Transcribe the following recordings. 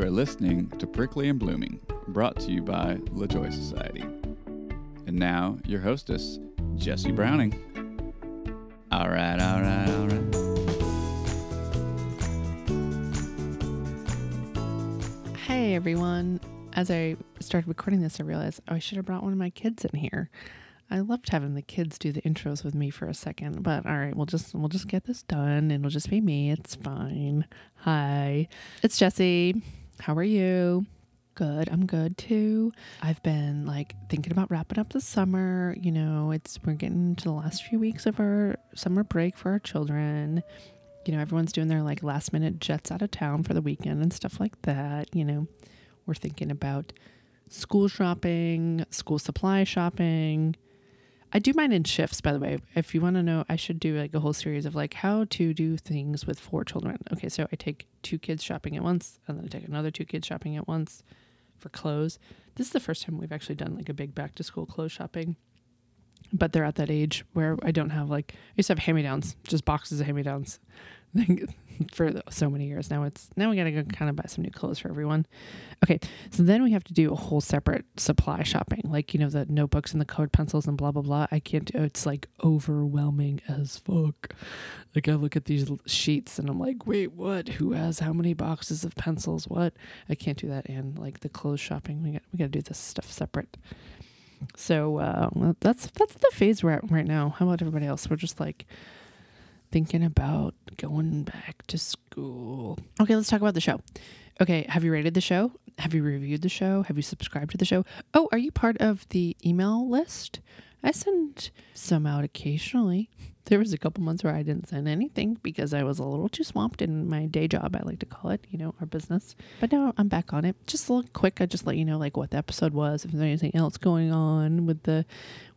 You are listening to Prickly and Blooming, brought to you by LaJoy Society. And now, your hostess, Jesse Browning. All right, all right, all right. Hey everyone. As I started recording this, I realized oh, I should have brought one of my kids in here. I loved having the kids do the intros with me for a second, but all right, we'll just we'll just get this done and it'll just be me. It's fine. Hi. It's Jesse. How are you? Good. I'm good too. I've been like thinking about wrapping up the summer. You know, it's we're getting to the last few weeks of our summer break for our children you know, everyone's doing their like last minute jets out of town for the weekend and stuff like that. You know, we're thinking about school shopping, school supply shopping. I do mine in shifts, by the way. If you want to know, I should do like a whole series of like how to do things with four children. Okay, so I take two kids shopping at once, and then I take another two kids shopping at once for clothes. This is the first time we've actually done like a big back to school clothes shopping but they're at that age where I don't have like I used to have hand me downs, just boxes of hand me downs for so many years. Now it's now we gotta go kind of buy some new clothes for everyone. Okay, so then we have to do a whole separate supply shopping, like you know the notebooks and the colored pencils and blah blah blah. I can't. It's like overwhelming as fuck. Like I look at these sheets and I'm like, wait, what? Who has how many boxes of pencils? What? I can't do that. And like the clothes shopping, we got we got to do this stuff separate. So uh, that's that's the phase we're at right now. How about everybody else? We're just like thinking about going back to school. Okay, let's talk about the show. Okay, have you rated the show? Have you reviewed the show? Have you subscribed to the show? Oh, are you part of the email list? I send some out occasionally. There was a couple months where I didn't send anything because I was a little too swamped in my day job, I like to call it, you know, our business. But now I'm back on it. Just a little quick, I just let you know like what the episode was, if there's anything else going on with the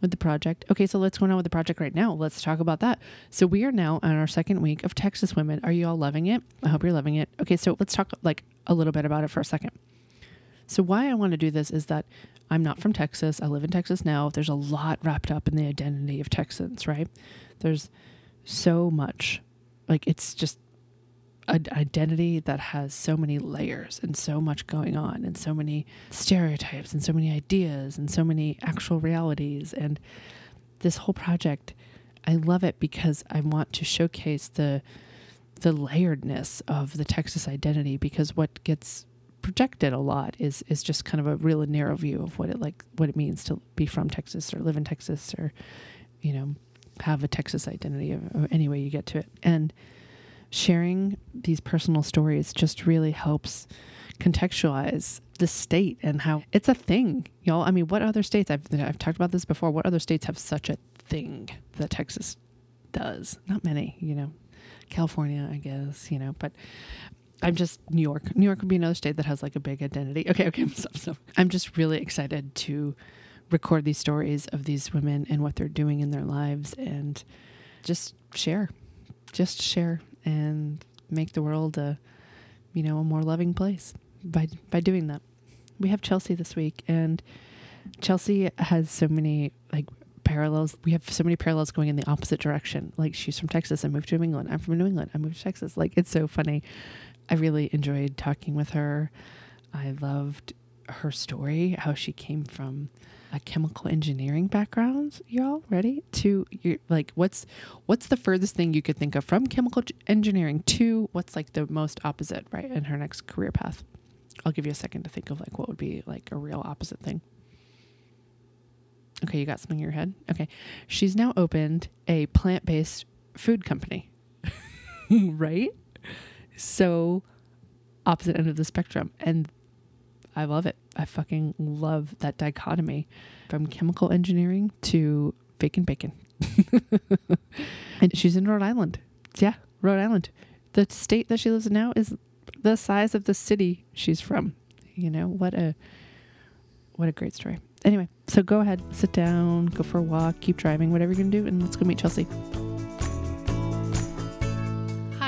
with the project. Okay, so let's go on with the project right now. Let's talk about that. So we are now on our second week of Texas Women. Are you all loving it? I hope you're loving it. Okay, so let's talk like a little bit about it for a second. So, why I want to do this is that I'm not from Texas. I live in Texas now. There's a lot wrapped up in the identity of Texans, right? There's so much. Like, it's just an identity that has so many layers and so much going on, and so many stereotypes, and so many ideas, and so many actual realities. And this whole project, I love it because I want to showcase the the layeredness of the Texas identity because what gets projected a lot is is just kind of a real narrow view of what it like what it means to be from Texas or live in Texas or you know have a Texas identity or any way you get to it. And sharing these personal stories just really helps contextualize the state and how it's a thing y'all. I mean what other states I've I've talked about this before what other states have such a thing that Texas does? Not many you know. California I guess you know but I'm just New York. New York would be another state that has like a big identity. Okay, okay. I'm just really excited to record these stories of these women and what they're doing in their lives and just share. Just share and make the world a you know, a more loving place by by doing that. We have Chelsea this week and Chelsea has so many like parallels. We have so many parallels going in the opposite direction. Like she's from Texas. I moved to New England. I'm from New England. I moved to Texas. Like it's so funny. I really enjoyed talking with her. I loved her story, how she came from a chemical engineering background. Y'all ready to you like what's what's the furthest thing you could think of from chemical engineering to what's like the most opposite, right, in her next career path? I'll give you a second to think of like what would be like a real opposite thing. Okay, you got something in your head? Okay. She's now opened a plant-based food company. right? So opposite end of the spectrum. And I love it. I fucking love that dichotomy from chemical engineering to bacon bacon. and she's in Rhode Island. Yeah, Rhode Island. The state that she lives in now is the size of the city she's from. You know, what a what a great story. Anyway, so go ahead, sit down, go for a walk, keep driving, whatever you're gonna do, and let's go meet Chelsea.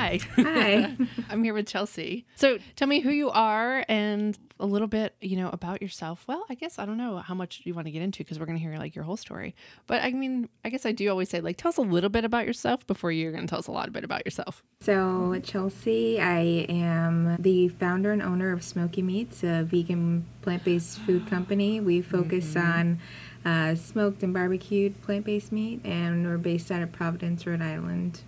Hi, Hi. Hi. I'm here with Chelsea. So tell me who you are and a little bit, you know, about yourself. Well, I guess I don't know how much you want to get into because we're going to hear like your whole story. But I mean, I guess I do always say like, tell us a little bit about yourself before you're going to tell us a lot bit about yourself. So, Chelsea, I am the founder and owner of Smoky Meats, a vegan plant based food company. We focus mm-hmm. on uh, smoked and barbecued plant based meat, and we're based out of Providence, Rhode Island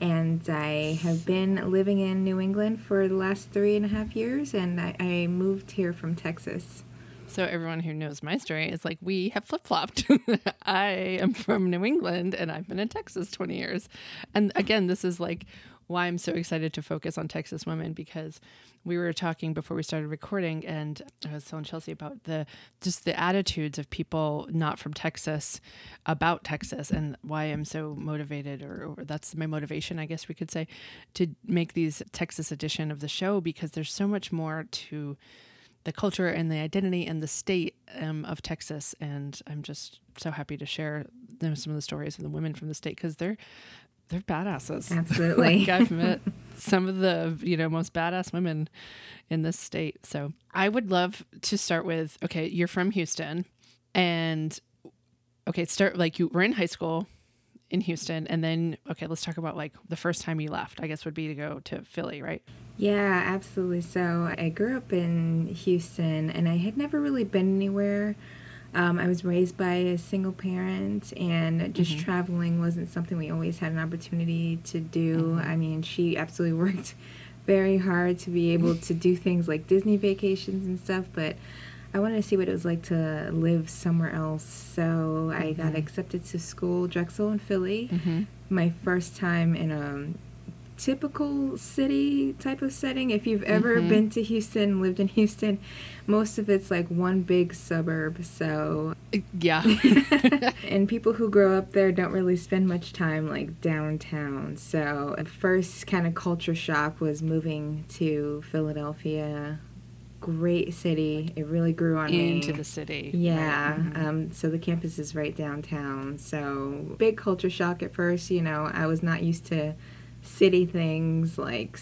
and I have been living in New England for the last three and a half years, and I, I moved here from Texas. So everyone who knows my story is like we have flip flopped. I am from New England and I've been in Texas 20 years. And again, this is like why I'm so excited to focus on Texas women because we were talking before we started recording, and I was telling Chelsea about the just the attitudes of people not from Texas about Texas, and why I'm so motivated, or, or that's my motivation, I guess we could say, to make these Texas edition of the show because there's so much more to the culture and the identity and the state um, of Texas, and I'm just so happy to share some of the stories of the women from the state because they're they're badasses. Absolutely. like I've met some of the, you know, most badass women in this state. So I would love to start with okay, you're from Houston and okay, start like you were in high school in Houston and then okay, let's talk about like the first time you left. I guess would be to go to Philly, right? Yeah, absolutely. So I grew up in Houston and I had never really been anywhere um, I was raised by a single parent, and just mm-hmm. traveling wasn't something we always had an opportunity to do. Mm-hmm. I mean, she absolutely worked very hard to be able to do things like Disney vacations and stuff, but I wanted to see what it was like to live somewhere else. So I got mm-hmm. accepted to school, Drexel in Philly. Mm-hmm. My first time in a typical city type of setting. If you've ever mm-hmm. been to Houston, lived in Houston, most of it's like one big suburb. So, yeah. and people who grow up there don't really spend much time like downtown. So, the first kind of culture shock was moving to Philadelphia. Great city. It really grew on Into me. Into the city. Yeah. Right. Mm-hmm. Um, so the campus is right downtown. So big culture shock at first. You know, I was not used to city things like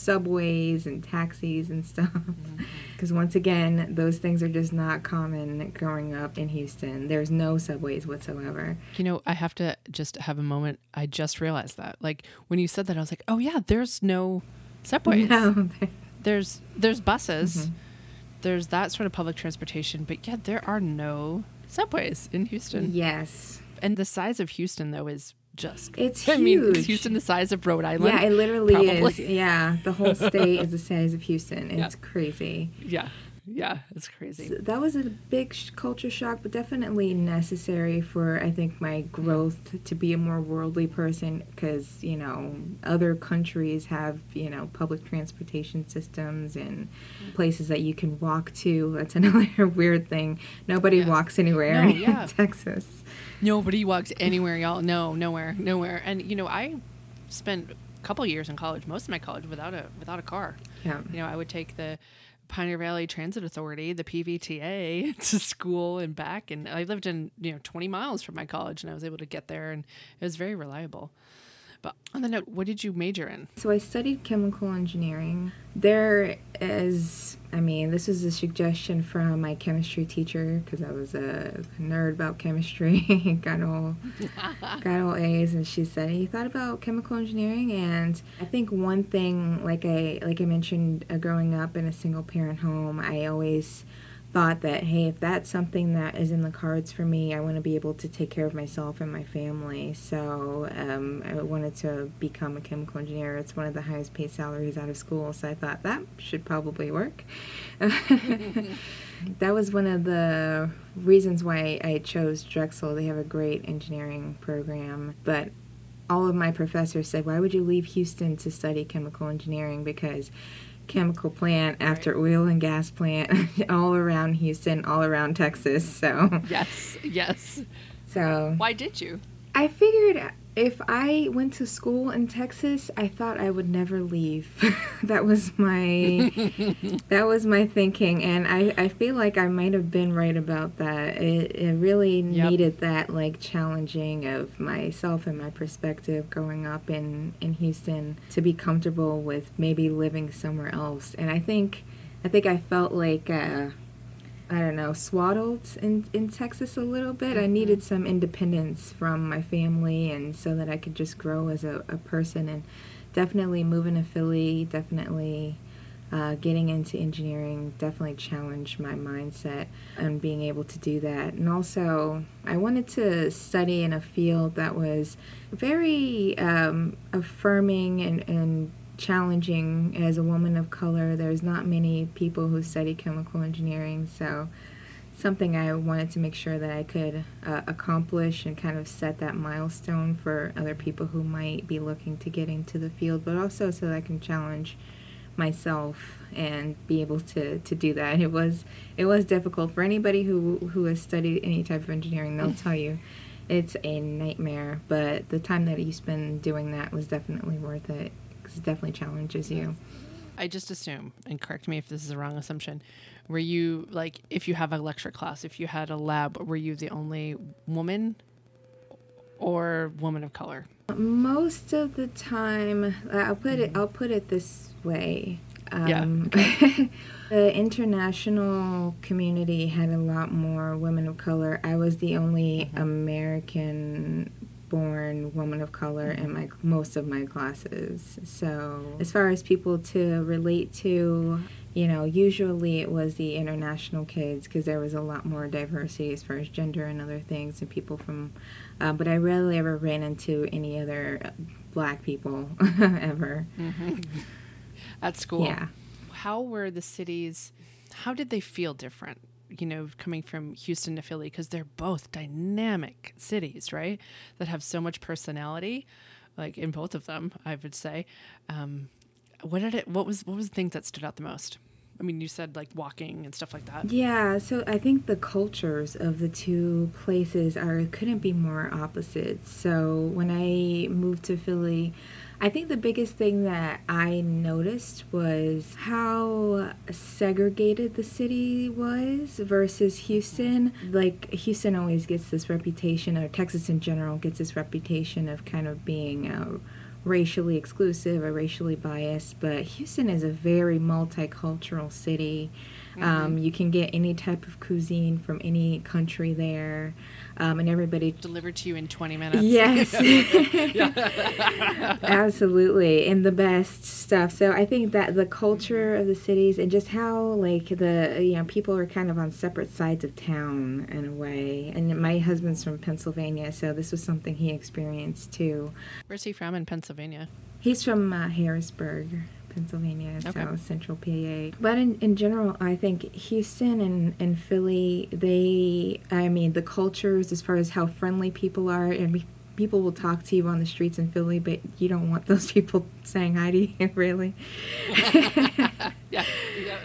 subways and taxis and stuff. Because mm-hmm. once again, those things are just not common growing up in Houston. There's no subways whatsoever. You know, I have to just have a moment. I just realized that. Like when you said that, I was like, oh yeah, there's no subways. No. there's there's buses. Mm-hmm. There's that sort of public transportation, but yeah, there are no subways in Houston. Yes. And the size of Houston though is just it's I huge. mean, is Houston the size of Rhode Island? Yeah, it literally Probably. is. Yeah, the whole state is the size of Houston. It's yeah. crazy. Yeah. Yeah, it's crazy. So that was a big sh- culture shock, but definitely necessary for I think my growth to be a more worldly person because, you know, other countries have, you know, public transportation systems and places that you can walk to. That's another weird thing. Nobody yeah. walks anywhere no, in Texas. Nobody walks anywhere, y'all. No, nowhere, nowhere. And you know, I spent a couple years in college, most of my college without a without a car. Yeah. You know, I would take the Pioneer Valley Transit Authority, the PVTA, to school and back. And I lived in, you know, 20 miles from my college and I was able to get there and it was very reliable. But on the note, what did you major in? So I studied chemical engineering. There is, I mean, this was a suggestion from my chemistry teacher because I was a nerd about chemistry. got all got all A's, and she said, "You thought about chemical engineering?" And I think one thing, like I like I mentioned, uh, growing up in a single parent home, I always thought that hey if that's something that is in the cards for me i want to be able to take care of myself and my family. So um, i wanted to become a chemical engineer. It's one of the highest paid salaries out of school so i thought that should probably work. That was one of the reasons why i chose drexel. They have a great engineering program but all of my professors said why would you leave houston to study chemical engineering? Because chemical plant after right. oil and gas plant all around Houston, all around Texas. So yes, yes. So why did you? I figured if I went to school in Texas, I thought I would never leave. that was my that was my thinking, and I, I feel like I might have been right about that. It, it really Yep. needed that like challenging of myself and my perspective growing up in in Houston to be comfortable with maybe living somewhere else. And I think I think I felt like. Uh, I don't know, swaddled in, in Texas a little bit. I needed some independence from my family and so that I could just grow as a, a person. And definitely moving to Philly, definitely uh, getting into engineering, definitely challenged my mindset and being able to do that. And also, I wanted to study in a field that was very um, affirming and, and challenging as a woman of color. There's not many people who study chemical engineering, so something I wanted to make sure that I could uh, accomplish and kind of set that milestone for other people who might be looking to get into the field, but also so that I can challenge myself and be able to, to do that. It was it was difficult for anybody who who has studied any type of engineering. They'll tell you it's a nightmare, but the time that you spend doing that was definitely worth it because it definitely challenges you. I just assume, and correct me if this is a wrong assumption, were you like if you have a lecture class, if you had a lab, were you the only woman or woman of color? Most of the time, I'll put it. I'll put it this way. Yeah, Um, the international community had a lot more women of color. I was the only American-born woman of color in my most of my classes. So, as far as people to relate to, you know, usually it was the international kids because there was a lot more diversity as far as gender and other things, and people from. Uh, but I rarely ever ran into any other uh, black people ever. At school. Yeah. How were the cities how did they feel different? You know, coming from Houston to Philly because they're both dynamic cities, right? That have so much personality, like in both of them, I would say. Um, what did it? What was what was the thing that stood out the most? I mean, you said like walking and stuff like that. Yeah, so I think the cultures of the two places are couldn't be more opposite. So when I moved to Philly, I think the biggest thing that I noticed was how segregated the city was versus Houston. Like Houston always gets this reputation, or Texas in general gets this reputation of kind of being uh, racially exclusive or racially biased, but Houston is a very multicultural city. Um, you can get any type of cuisine from any country there, um, and everybody. Delivered to you in 20 minutes. Yes, absolutely, and the best stuff. So I think that the culture of the cities and just how like the you know people are kind of on separate sides of town in a way. And my husband's from Pennsylvania, so this was something he experienced too. Where's he from in Pennsylvania? He's from uh, Harrisburg, Pennsylvania, so central PA. But in, in general, I think Houston and, and Philly, they, I mean, the cultures as far as how friendly people are, and we, people will talk to you on the streets in Philly, but you don't want those people saying hi to you, really. Yeah.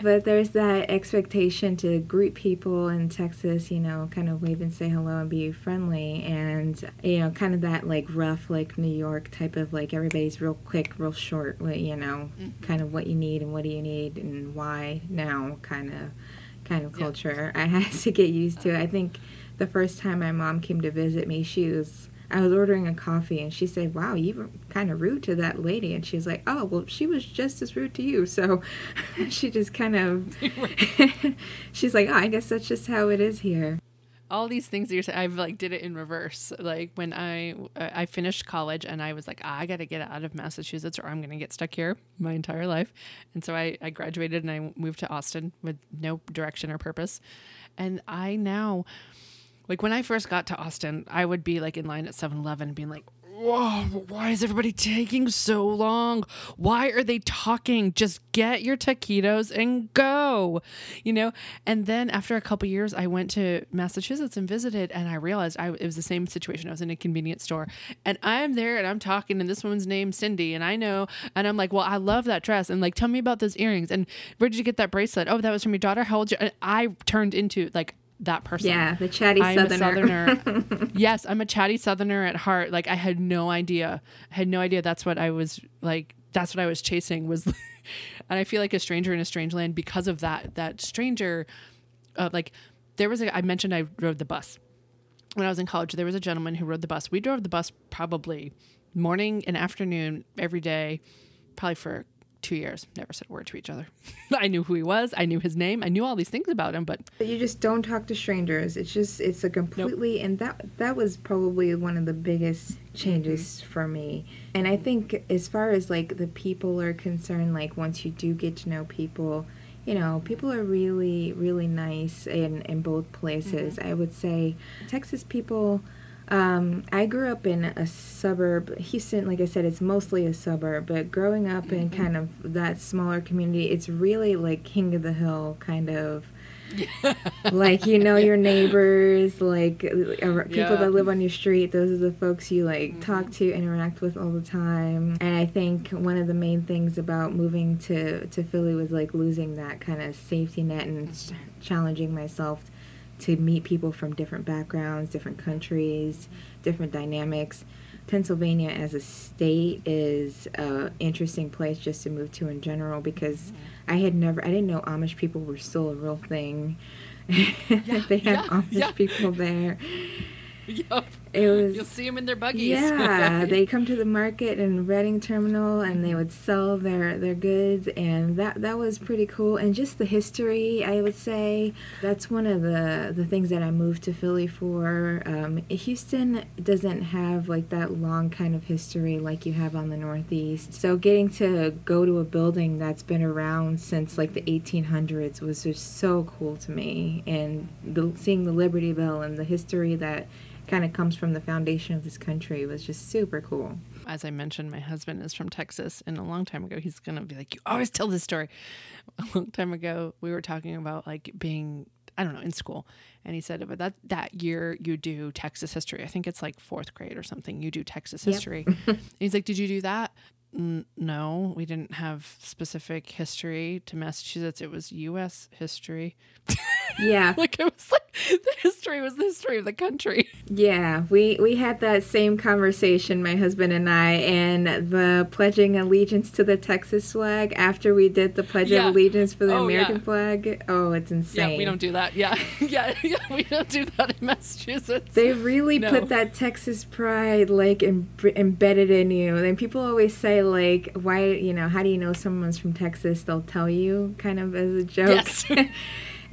But there's that expectation to greet people in Texas, you know, kind of wave and say hello and be friendly. And, you know, kind of that like rough, like New York type of like everybody's real quick, real short, you know, mm-hmm. kind of what you need and what do you need and why now kind of kind of Yeah. culture I had to get used to. I think the first time my mom came to visit me, she was I was ordering a coffee and she said, "Wow, you were kind of rude to that lady." And she's like, "Oh, well, she was just as rude to you." So she just kind of she's like, "Oh, I guess that's just how it is here." all these things that you're saying, I've like did it in reverse. Like when I uh, I finished college and I was like, "Ah, I got to get out of Massachusetts or I'm going to get stuck here my entire life. And so I, I graduated and I moved to Austin with no direction or purpose. And I now, like when I first got to Austin, I would be like in line at 7 Eleven being like, Whoa, why is everybody taking so long? Why are they talking? Just get your taquitos and go, you know? And then after a couple years, I went to Massachusetts and visited, and I realized I, it was the same situation. I was in a convenience store, and I'm there and I'm talking, and this woman's named Cindy, and I know, and I'm like, well, I love that dress, and like, tell me about those earrings, and where did you get that bracelet? Oh, that was from your daughter. How old? You? And I turned into like that person. Yeah, the chatty I'm a southerner. southerner. yes, I'm a chatty southerner at heart. Like I had no idea. I had no idea that's what I was like that's what I was chasing was and I feel like a stranger in a strange land because of that that stranger uh, like there was a I mentioned I rode the bus. When I was in college, there was a gentleman who rode the bus. We drove the bus probably morning and afternoon every day, probably for two years. Never said a word to each other. I knew who he was. I knew his name. I knew all these things about him, but But you just don't talk to strangers. It's just it's a completely and that that was probably one of the biggest changes mm-hmm. for me. And I think as far as like the people are concerned, like once you do get to know people, you know, people are really really nice in in both places. Mm-hmm. I would say Texas people um, I grew up in a suburb. Houston, like I said, it's mostly a suburb, but growing up in kind of that smaller community, it's really like king of the hill kind of. like you know your neighbors, like uh, people Yeah. that live on your street. Those are the folks you like talk to, interact with all the time. And I think one of the main things about moving to to Philly was like losing that kind of safety net and ch- challenging myself to meet people from different backgrounds, different countries, different dynamics. Pennsylvania as a state is a interesting place just to move to in general because I had never I didn't know Amish people were still a real thing. they have yeah, Amish yeah. people there. Yup. It was You'll see them in their buggies. yeah, they come to the market in Reading Terminal and they would sell their, their goods and that that was pretty cool. And just the history, I would say, that's one of the the things that I moved to Philly for. Um, Houston doesn't have like that long kind of history like you have on the Northeast. So getting to go to a building that's been around since like the 1800s was just so cool to me. And the, seeing the Liberty Bell and the history that kind of comes from the foundation of this country was just super cool. As I mentioned, my husband is from Texas, and a long time ago, he's gonna be like, "You always tell this story." A long time ago, we were talking about like being, I don't know, in school, and he said, "But that that year you do Texas history. I think it's like fourth grade or something. You do Texas Yep. history." he's like, "Did you do that?" No, we didn't have specific history to Massachusetts. It was U.S. history. Yeah, like it was like the history was the history of the country. yeah, we we had that same conversation, my husband and I, and the pledging allegiance to the Texas flag after we did the pledge Yeah. of allegiance for the Oh, yeah. American flag. Oh, it's insane. Yeah, we don't do that. Yeah, yeah, yeah. We don't do that in Massachusetts. They really No. put that Texas pride like em- embedded in you. And people always say like, "Why, you know, how do you know someone's from Texas?" They'll tell you, kind of as a joke. Yes.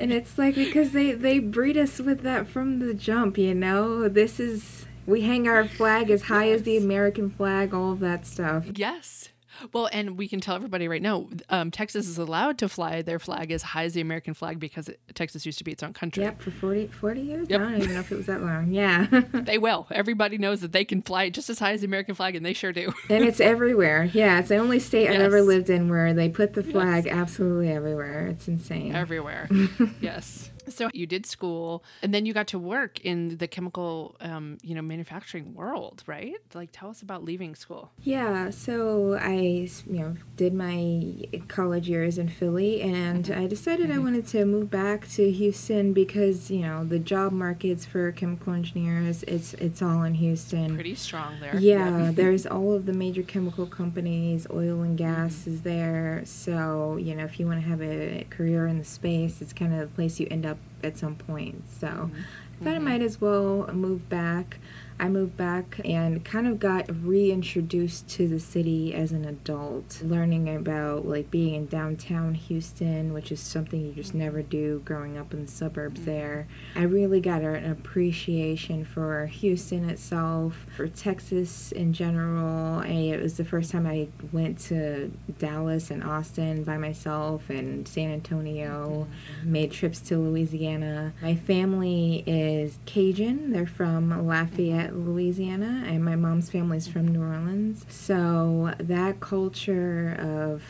and it's like because they they breed us with that from the jump. You know, this is we hang our flag as high as the American flag, all of that stuff. Yes. Well, and we can tell everybody right now, um, Texas is allowed to fly their flag as high as the American flag because it, Texas used to be its own country. Yep, for 40, 40 years. Yep. I don't even know if it was that long. Yeah. They will. Everybody knows that they can fly just as high as the American flag, and they sure do. And it's everywhere. Yeah, it's the only state I've ever lived in where they put the flag absolutely everywhere. It's insane. Everywhere. yes. So you did school, and then you got to work in the chemical, um, you know, manufacturing world, right? Like, tell us about leaving school. Yeah, so I, you know, did my college years in Philly, and mm-hmm. I decided I mm-hmm. wanted to move back to Houston because you know the job markets for chemical engineers it's it's all in Houston. Pretty strong there. Yeah, there's all of the major chemical companies, oil and mm-hmm. gas is there. So, you know, if you want to have a career in the space, it's kind of the place you end up at some point. So, I thought I mm-hmm. might as well move back. I moved back and kind of got reintroduced to the city as an adult, learning about like being in downtown Houston, which is something you just never do growing up in the suburbs mm-hmm. there. I really got an appreciation for Houston itself, for Texas in general. And it was the first time I went to Dallas and Austin by myself and San Antonio, mm-hmm. made trips to Louisiana. My family is Cajun. They're from Lafayette, Louisiana, and my mom's family's from New Orleans. So that culture of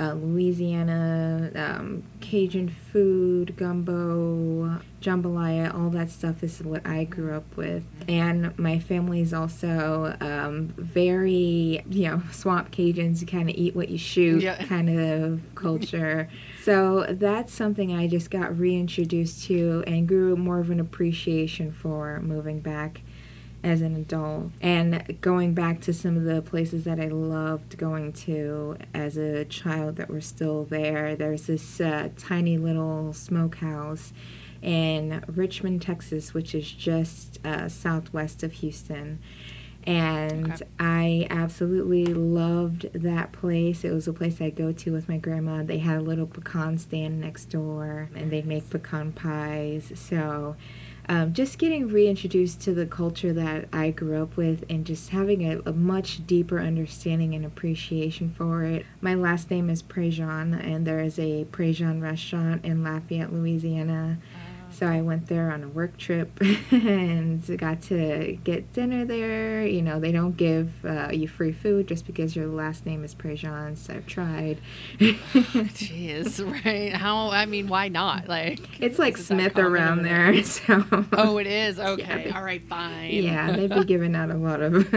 uh, Louisiana, um, Cajun food, gumbo, jambalaya, all that stuff is what I grew up with. And my family is also um, very, you know, swamp Cajuns, you kind of eat what you shoot Yeah. kind of culture. So that's something I just got reintroduced to and grew more of an appreciation for moving back as an adult and going back to some of the places that I loved going to as a child that were still there. There's this uh, tiny little smokehouse in Richmond, Texas, which is just uh, southwest of Houston. And Okay. I absolutely loved that place. It was a place I'd go to with my grandma. They had a little pecan stand next door, and they'd make pecan pies. So, um, just getting reintroduced to the culture that I grew up with and just having a, a much deeper understanding and appreciation for it. My last name is Prejean, and there is a Prejean restaurant in Lafayette, Louisiana. So I went there on a work trip and got to get dinner there. You know, they don't give uh, you free food just because your last name is Prejean. So I've tried. Jeez, right? How? I mean, why not? Like, it's like Smith around there. So Oh, it is. Okay. they- All right. Fine. yeah, they'd be giving out a lot of.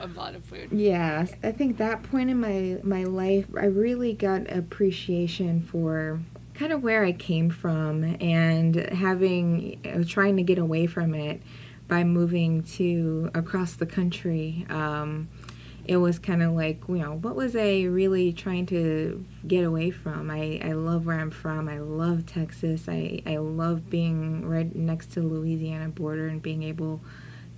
a lot of food. Yeah, I think that point in my my life, I really got appreciation for kind of where I came from and having uh, trying to get away from it by moving to across the country. Um, it was kind of like you know what was I really trying to get away from? I, I love where I'm from. I love Texas. I, I love being right next to Louisiana border and being able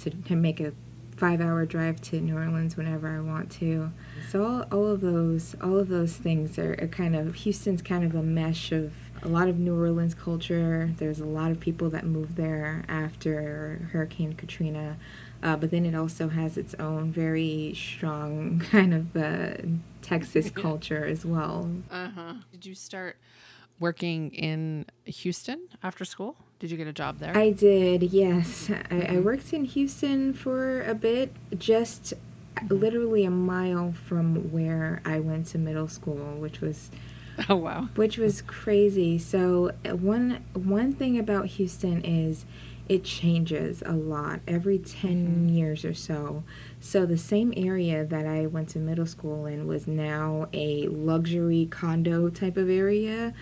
to, to make a five hour drive to New Orleans whenever I want to. So all, all of those all of those things are, are kind of Houston's kind of a mesh of a lot of New Orleans culture. There's a lot of people that moved there after Hurricane Katrina. Uh, but then it also has its own very strong kind of uh, Texas culture as well. Uh huh. Did you start working in Houston after school? Did you get a job there? I did, yes. I, I worked in Houston for a bit, just literally a mile from where I went to middle school, which was oh wow. which was crazy. So uh, one one thing about Houston is it changes a lot every 10 years or so. So the same area that I went to middle school in was now a luxury condo type of area.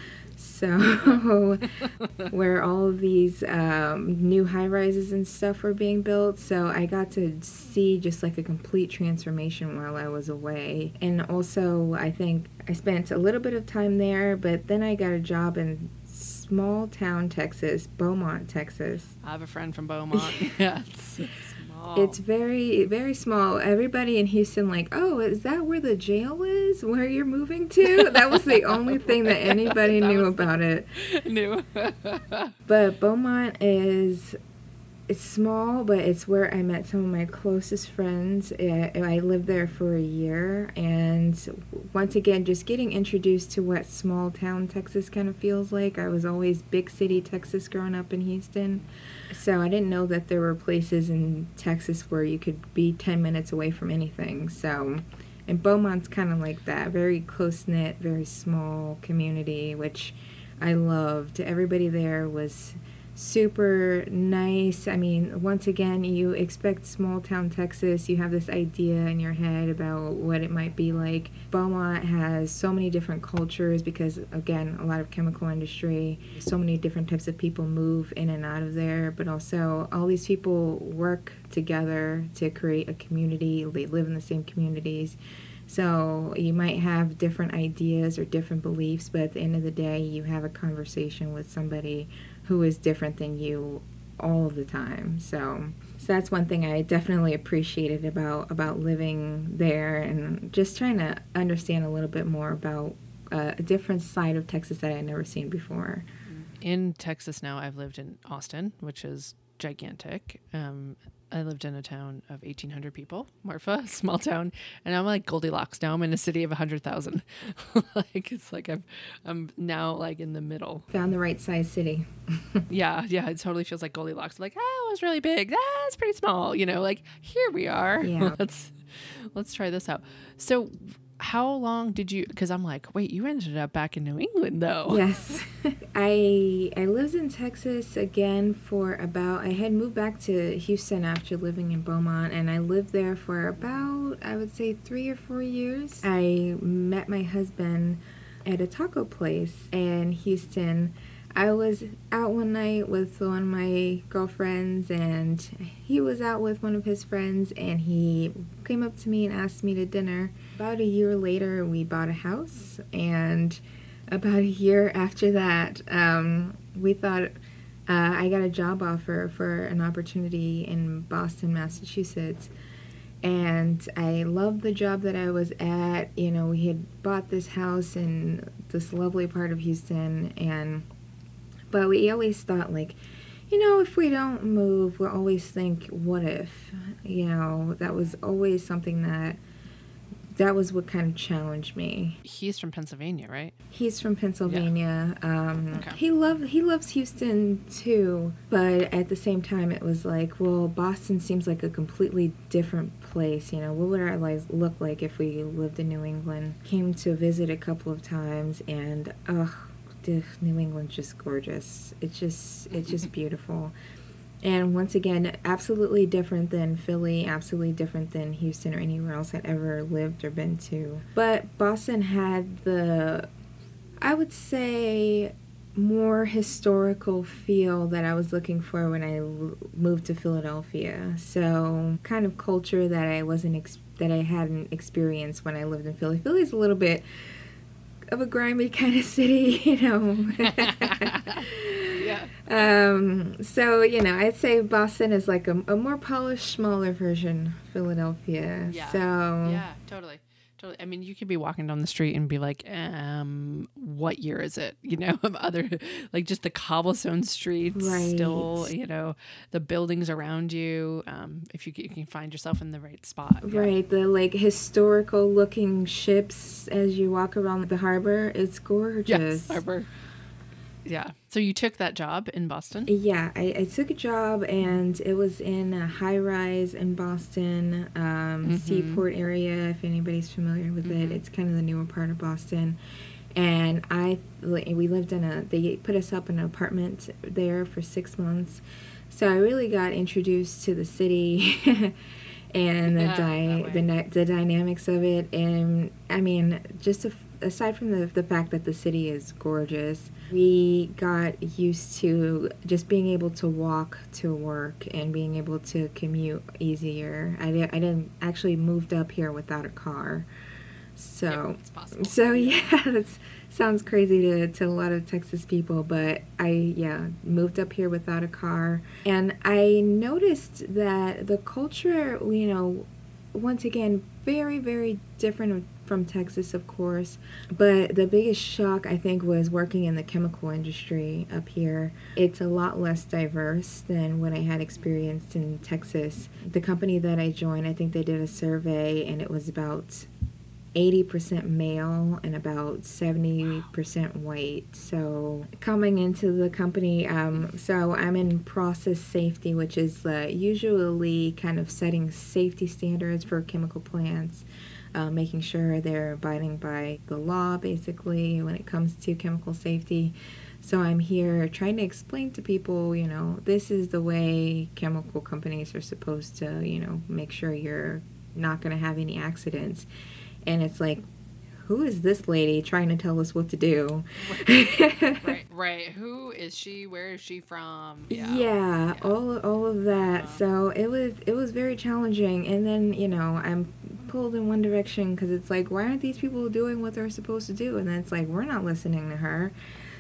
So where all of these um, new high rises and stuff were being built. So I got to see just like a complete transformation while I was away. And also, I think I spent a little bit of time there, but then I got a job in small town Texas, Beaumont, Texas. I have a friend from Beaumont. yeah, it's, it's small. It's very, very small. Everybody in Houston, like, oh, is that where the jail is? Where you're moving to? That was the only thing that anybody That knew about it. new. But Beaumont is it's small, but it's where I met some of my closest friends. I lived there for a year, and once again, just getting introduced to what small town Texas kind of feels like. I was always big city Texas growing up in Houston, so I didn't know that there were places in Texas where you could be 10 minutes away from anything. So, and Beaumont's kind of like that very close knit, very small community, which I loved. Everybody there was super nice. I mean, once again, you expect small town Texas, you have this idea in your head about what it might be like. Beaumont has so many different cultures because, again, a lot of chemical industry, so many different types of people move in and out of there, but also all these people work together to create a community, they live in the same communities. So you might have different ideas or different beliefs, but at the end of the day, you have a conversation with somebody who is different than you all the time. So, so that's one thing I definitely appreciated about about living there and just trying to understand a little bit more about uh, a different side of Texas that I had never seen before. in Texas now. I've lived in Austin, which is gigantic. Um, I lived in a town of 1,800 people, Marfa, small town, and I'm like Goldilocks now. I'm in a city of 100,000. like it's like I'm, I'm now like in the middle. Found the right size city. Yeah, yeah, it totally feels like Goldilocks. Like, oh, it was really big. That's pretty small. You know, like here we are. Yeah. let's let's try this out. So, how long did you? Because I'm like, wait, you ended up back in New England though. Yes. I I lived in Texas again for about I had moved back to Houston after living in Beaumont and I lived there for about I would say 3 or 4 years. I met my husband at a taco place in Houston. I was out one night with one of my girlfriends, and he was out with one of his friends, and he came up to me and asked me to dinner. About a year later, we bought a house, and about a year after that, um, we thought uh, I got a job offer for an opportunity in Boston, Massachusetts. And I loved the job that I was at. You know, we had bought this house in this lovely part of Houston, and but we always thought like, you know, if we don't move, we'll always think, what if? You know, that was always something that that was what kind of challenged me. He's from Pennsylvania, right? He's from Pennsylvania. Um, Okay. He love he loves Houston too, but at the same time, it was like, well, Boston seems like a completely different place. You know, what would our lives look like if we lived in New England? Came to visit a couple of times, and ugh, New England's just gorgeous. It's just it's just beautiful. And once again, absolutely different than Philly, absolutely different than Houston or anywhere else I'd ever lived or been to. But Boston had the, I would say, more historical feel that I was looking for when I moved to Philadelphia. So, kind of culture that I wasn't ex- that I hadn't experienced when I lived in Philly. Philly's a little bit of a grimy kind of city, you know. Yeah. Um, so you know, I'd say Boston is like a, a more polished, smaller version of Philadelphia. Yeah. So Yeah, totally. Totally. I mean, you could be walking down the street and be like, um, what year is it? You know, of other, like just the cobblestone streets, still, you know, the buildings around you. Um, if you, can- you can find yourself in the right spot. Yeah. right, the like historical looking ships as you walk around the harbor, it's gorgeous. Yes. Harbor. Yeah. So you took that job in Boston? Yeah, I, I took a job and it was in a high rise in Boston, um, Mm-hmm. Seaport area. If anybody's familiar with it, it's kind of the newer part of Boston. And I, we lived in a. They put us up in an apartment there for six months, so I really got introduced to the city. And the Yeah, di- the, the dynamics of it, and I mean, just a, aside from the the fact that the city is gorgeous, we got used to just being able to walk to work and being able to commute easier. I, I didn't actually moved up here without a car. So Yeah, it's possible. so yeah, that sounds crazy to, to a lot of Texas people, but I yeah moved up here without a car, and I noticed that the culture, you know, once again, very very different from Texas, of course. But the biggest shock I think was working in the chemical industry up here. It's a lot less diverse than what I had experienced in Texas. The company that I joined, I think they did a survey, and it was about 80% male and about 70% white. So, coming into the company, um, so I'm in process safety, which is uh, usually kind of setting safety standards for chemical plants, uh, making sure they're abiding by the law basically when it comes to chemical safety. So, I'm here trying to explain to people, you know, this is the way chemical companies are supposed to, you know, make sure you're not going to have any accidents and it's like who is this lady trying to tell us what to do right. Right. Who is she? Where is she from? yeah, all all of that uh-huh. so it was it was very challenging and then you know i'm pulled in one direction because it's like why aren't these people doing what they're supposed to do and then it's like we're not listening to her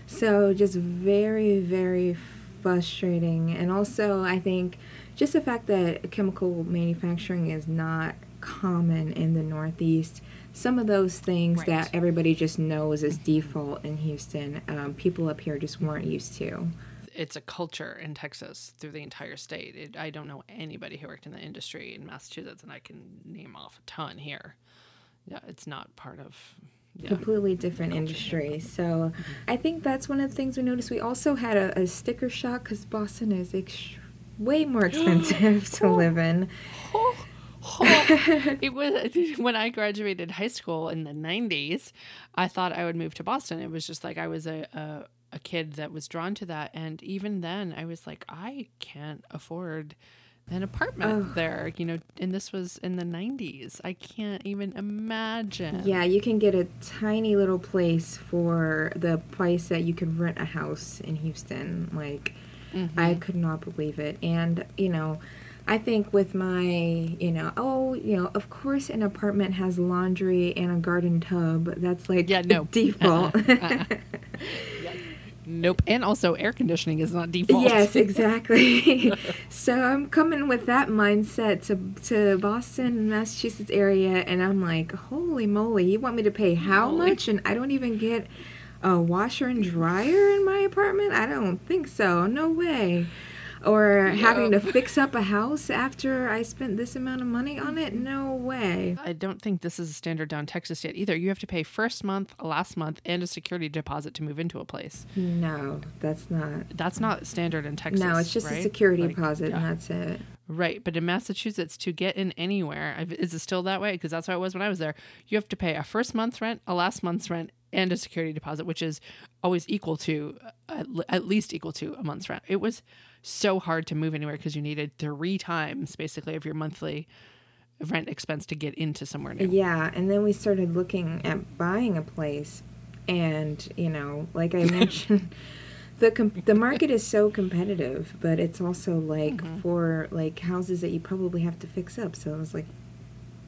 so just very very frustrating and also i think just the fact that chemical manufacturing is not common in the northeast some of those things Right. that everybody just knows as default in houston um, people up here just weren't used to It's a culture in Texas through the entire state. It, I don't know anybody who worked in the industry in Massachusetts, and I can name off a ton here. Yeah, it's not part of. Yeah. completely different industry. So I think that's one of the things we noticed. We also had a, a sticker shock because Boston is ex- way more expensive to live in. It was when I graduated high school in the 90s, I thought I would move to Boston. It was just like I was a, a, a kid that was drawn to that. And even then, I was like, I can't afford an apartment there, you know, and this was in the 90s. I can't even imagine. Yeah, you can get a tiny little place for the price that you could rent a house in Houston. Like, I mm-hmm. could not believe it. And, you know, I think with my, you know, oh, you know, of course an apartment has laundry and a garden tub. That's like Yeah, no. default. Nope. And also, air conditioning is not default. Yes, exactly. so I'm coming with that mindset to to Boston, Massachusetts area, and I'm like, holy moly! You want me to pay how Moly. much? And I don't even get a washer and dryer in my apartment. I don't think so. No way. Or having to fix up a house after I spent this amount of money on it? No way. I don't think this is a standard down Texas yet either. You have to pay first month, last month, and a security deposit to move into a place. No, that's not. That's not standard in Texas. No, it's just a security Like, deposit, yeah. and that's it. Right, but in Massachusetts, to get in anywhere, is it still that way? Because that's how it was when I was there. You have to pay a first month's rent, a last month's rent, and a security deposit, which is always equal to, uh, at least equal to a month's rent. It was so hard to move anywhere because you needed three times basically of your monthly rent expense to get into somewhere new. Yeah, and then we started looking at buying a place, and you know, like I mentioned, the com- the market is so competitive, but it's also like mm-hmm. for like houses that you probably have to fix up. So I was like,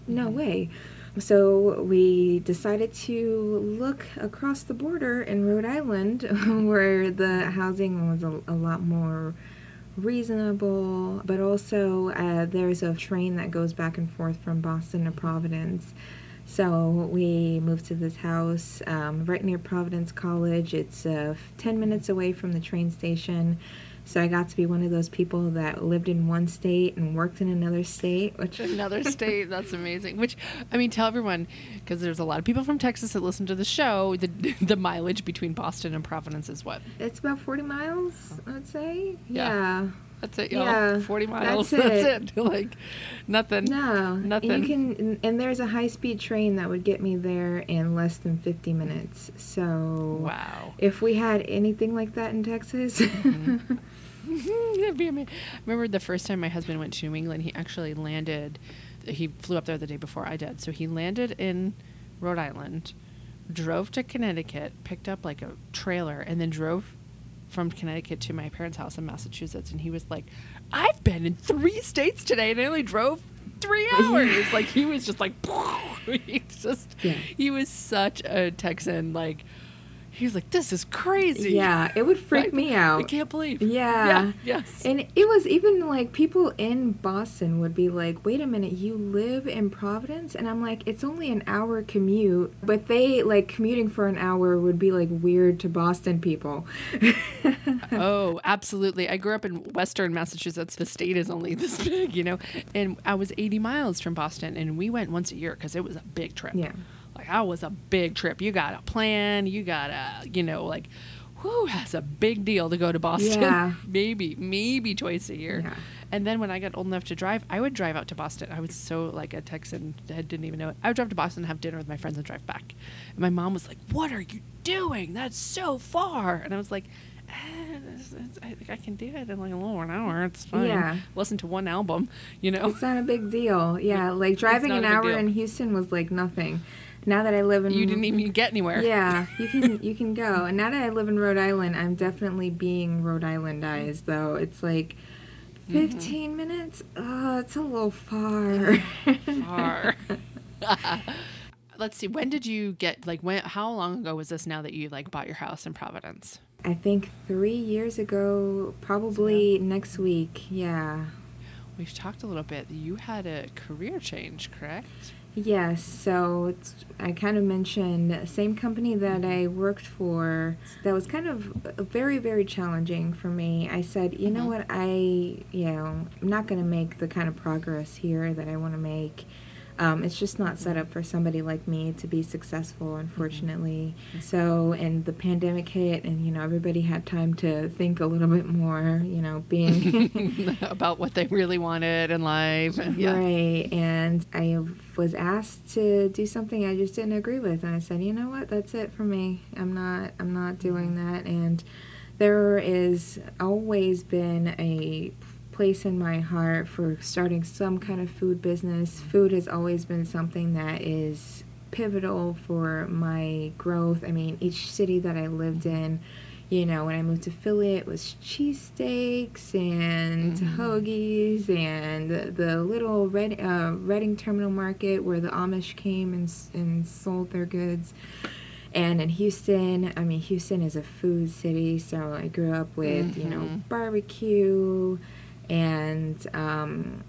no mm-hmm. way. So we decided to look across the border in Rhode Island, where the housing was a, a lot more reasonable, but also uh, there's a train that goes back and forth from Boston to Providence. So we moved to this house um, right near Providence College. It's uh, 10 minutes away from the train station. So I got to be one of those people that lived in one state and worked in another state, which Another state. That's amazing. Which, I mean, tell everyone because there's a lot of people from Texas that listen to the show. The the mileage between Boston and Providence is what? it's about 40 miles, I would say. Yeah. yeah. That's it, y'all. Yeah, Forty miles. that's That's it. like nothing. No, Nothing. You can, and there's a high-speed train that would get me there in less than 50 minutes. So, Wow. if we had anything like that in Texas, mm-hmm. That'd be amazing. I remember the first time my husband went to New England, he actually landed, he flew up there the day before I did. So he landed in Rhode Island, drove to Connecticut, picked up like a trailer, and then drove from Connecticut to my parents' house in Massachusetts. And he was like, I've been in three states today and I only drove three hours. like he was just like, he's just, Yeah. he was such a Texan. Like, he was like, this is crazy. yeah, it would freak me out. I can't believe. Yeah. Yes. And it was even like people in Boston would be like, wait a minute, you live in Providence? And I'm like, it's only an hour commute. But they, like, commuting for an hour would be like weird to Boston people. oh, absolutely. I grew up in Western Massachusetts. The state is only this big, you know, and I was 80 miles from Boston, and we went once a year because it was a big trip. Yeah. Like, that was a big trip. You got a plan, you got a, you know, like, whoo, that's a big deal to go to Boston. Yeah. maybe, maybe twice a year. Yeah. And then when I got old enough to drive, I would drive out to Boston. I was so like a Texan, I didn't even know it. I would drive to Boston, and have dinner with my friends, and drive back. And my mom was like, "What are you doing? That's so far." And I was like, eh, it's- it's- "I I can do it in like a little over an hour. It's fine. Yeah. Listen to one album, you know." It's not a big deal. Yeah, like driving an hour deal. in Houston was like nothing. Now that I live in You didn't even get anywhere. Yeah, you can you can go. And now that I live in Rhode Island, I'm definitely being Rhode Islandized though. It's like Mm-hmm. 15 minutes. Oh, it's a little far. Far. Let's see. When did you get like when? How long ago was this? Now that you like bought your house in Providence? I think 3 years ago, probably next week. Yeah. We've talked a little bit. You had a career change, correct? Yes, so it's, I kind of mentioned same company that I worked for. That was kind of very very challenging for me. I said, you know Mhm. what, I you know I'm not going to make the kind of progress here that I want to make. Um, it's just not set up for somebody like me to be successful, unfortunately. So, and the pandemic hit, and you know, everybody had time to think a little bit more, you know, being about what they really wanted in life. And, yeah. right. And I was asked to do something I just didn't agree with, and I said, you know what, that's it for me. I'm not, I'm not doing that. And there is always been a place in my heart for starting some kind of food business. Food has always been something that is pivotal for my growth. I mean, each city that I lived in, you know, when I moved to Philly, it was cheesesteaks and mm-hmm. hoagies and the, the little Red, uh, Reading Terminal Market where the Amish came and, and sold their goods. And in Houston, I mean, Houston is a food city, so I grew up with, mm-hmm. you know, mm-hmm. barbecue, and um,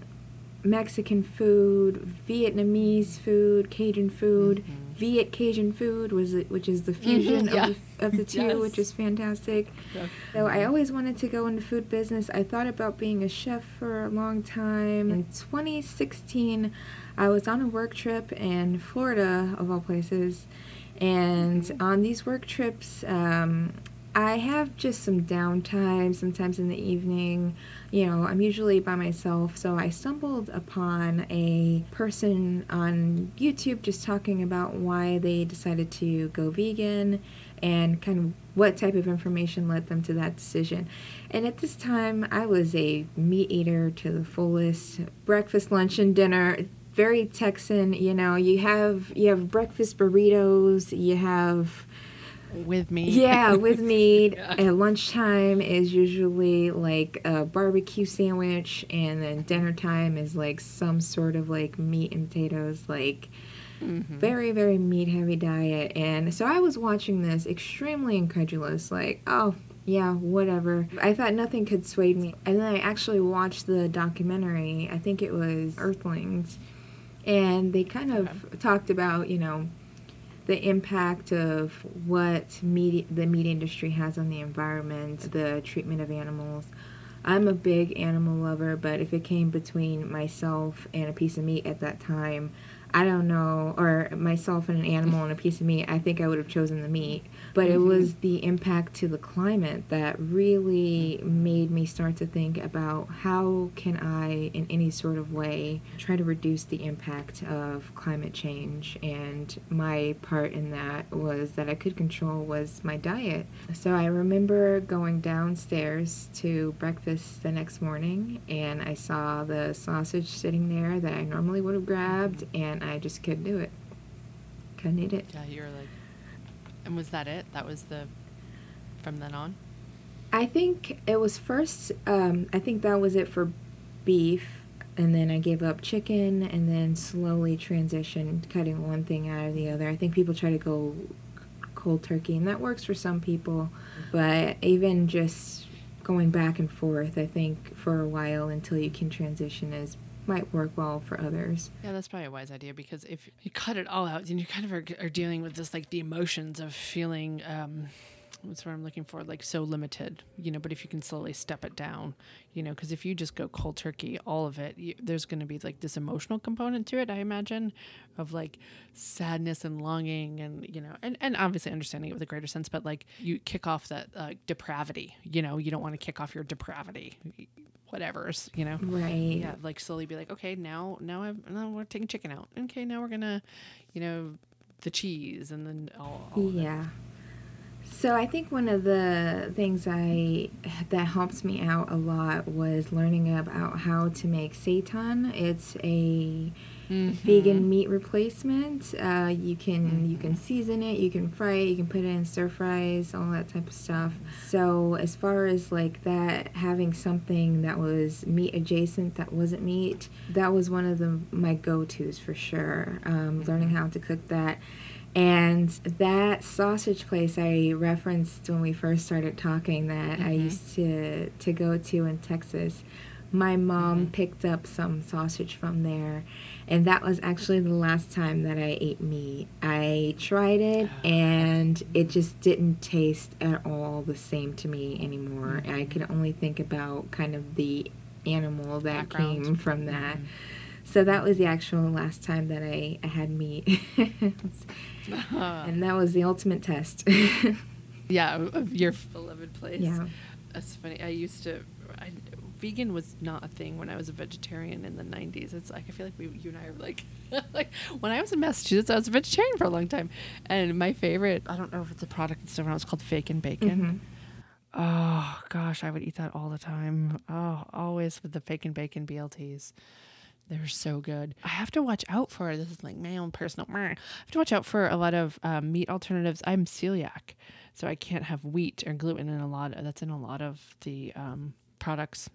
Mexican food, Vietnamese food, Cajun food. Mm-hmm. Viet Cajun food was which is the mm-hmm, fusion mm-hmm, of, the, of the two, yes. which is fantastic. Yeah. So I always wanted to go into food business. I thought about being a chef for a long time. In 2016, I was on a work trip in Florida, of all places. And mm-hmm. on these work trips, um, I have just some downtime sometimes in the evening. You know, I'm usually by myself, so I stumbled upon a person on YouTube just talking about why they decided to go vegan and kind of what type of information led them to that decision. And at this time, I was a meat eater to the fullest breakfast, lunch, and dinner. Very Texan, you know, you have you have breakfast burritos, you have with meat. Yeah, with meat. yeah. At lunchtime is usually like a barbecue sandwich, and then dinner time is like some sort of like meat and potatoes, like mm-hmm. very, very meat heavy diet. And so I was watching this extremely incredulous, like, oh, yeah, whatever. I thought nothing could sway me. And then I actually watched the documentary, I think it was Earthlings, and they kind of okay. talked about, you know, the impact of what meat, the meat industry has on the environment, the treatment of animals. I'm a big animal lover, but if it came between myself and a piece of meat at that time, I don't know, or myself and an animal and a piece of meat, I think I would have chosen the meat. But mm-hmm. it was the impact to the climate that really made me start to think about how can I, in any sort of way, try to reduce the impact of climate change. And my part in that was that I could control was my diet. So I remember going downstairs to breakfast the next morning, and I saw the sausage sitting there that I normally would have grabbed, and I just couldn't do it. Couldn't eat it. Yeah, you're like and was that it? That was the from then on? I think it was first um, I think that was it for beef and then I gave up chicken and then slowly transitioned cutting one thing out of the other. I think people try to go cold turkey and that works for some people, but even just going back and forth, I think for a while until you can transition is might work well for others. Yeah, that's probably a wise idea because if you cut it all out, then you kind of are, are dealing with this like the emotions of feeling. Um, what's what I'm looking for, like so limited, you know. But if you can slowly step it down, you know, because if you just go cold turkey, all of it, you, there's going to be like this emotional component to it. I imagine, of like sadness and longing, and you know, and and obviously understanding it with a greater sense. But like you kick off that uh, depravity, you know, you don't want to kick off your depravity whatever's, you know. Right. Yeah, like slowly be like, okay, now now I've now we're taking chicken out. Okay, now we're gonna, you know, the cheese and then all. all yeah. So I think one of the things I that helps me out a lot was learning about how to make seitan. It's a mm-hmm. vegan meat replacement. Uh, you can mm-hmm. you can season it, you can fry it, you can put it in stir fries, all that type of stuff. So as far as like that, having something that was meat adjacent that wasn't meat, that was one of the my go tos for sure. Um, learning mm-hmm. how to cook that. And that sausage place I referenced when we first started talking that mm-hmm. I used to to go to in Texas, my mom mm-hmm. picked up some sausage from there and that was actually the last time that I ate meat. I tried it and it just didn't taste at all the same to me anymore. Mm-hmm. I could only think about kind of the animal that Background. came from that. Mm-hmm. So that was the actual last time that I, I had meat. and that was the ultimate test. yeah, of your beloved place. Yeah. That's funny. I used to. I, vegan was not a thing when I was a vegetarian in the '90s. It's like I feel like we, you and I are like, like when I was in Massachusetts, I was a vegetarian for a long time, and my favorite. I don't know if it's a product and stuff. It's called Fakin' Bacon. Mm-hmm. Oh gosh, I would eat that all the time. Oh, always with the Fakin' Bacon BLTs. They're so good. I have to watch out for this is like my own personal. I have to watch out for a lot of um, meat alternatives. I'm celiac, so I can't have wheat or gluten in a lot. Of, That's in a lot of the um, products.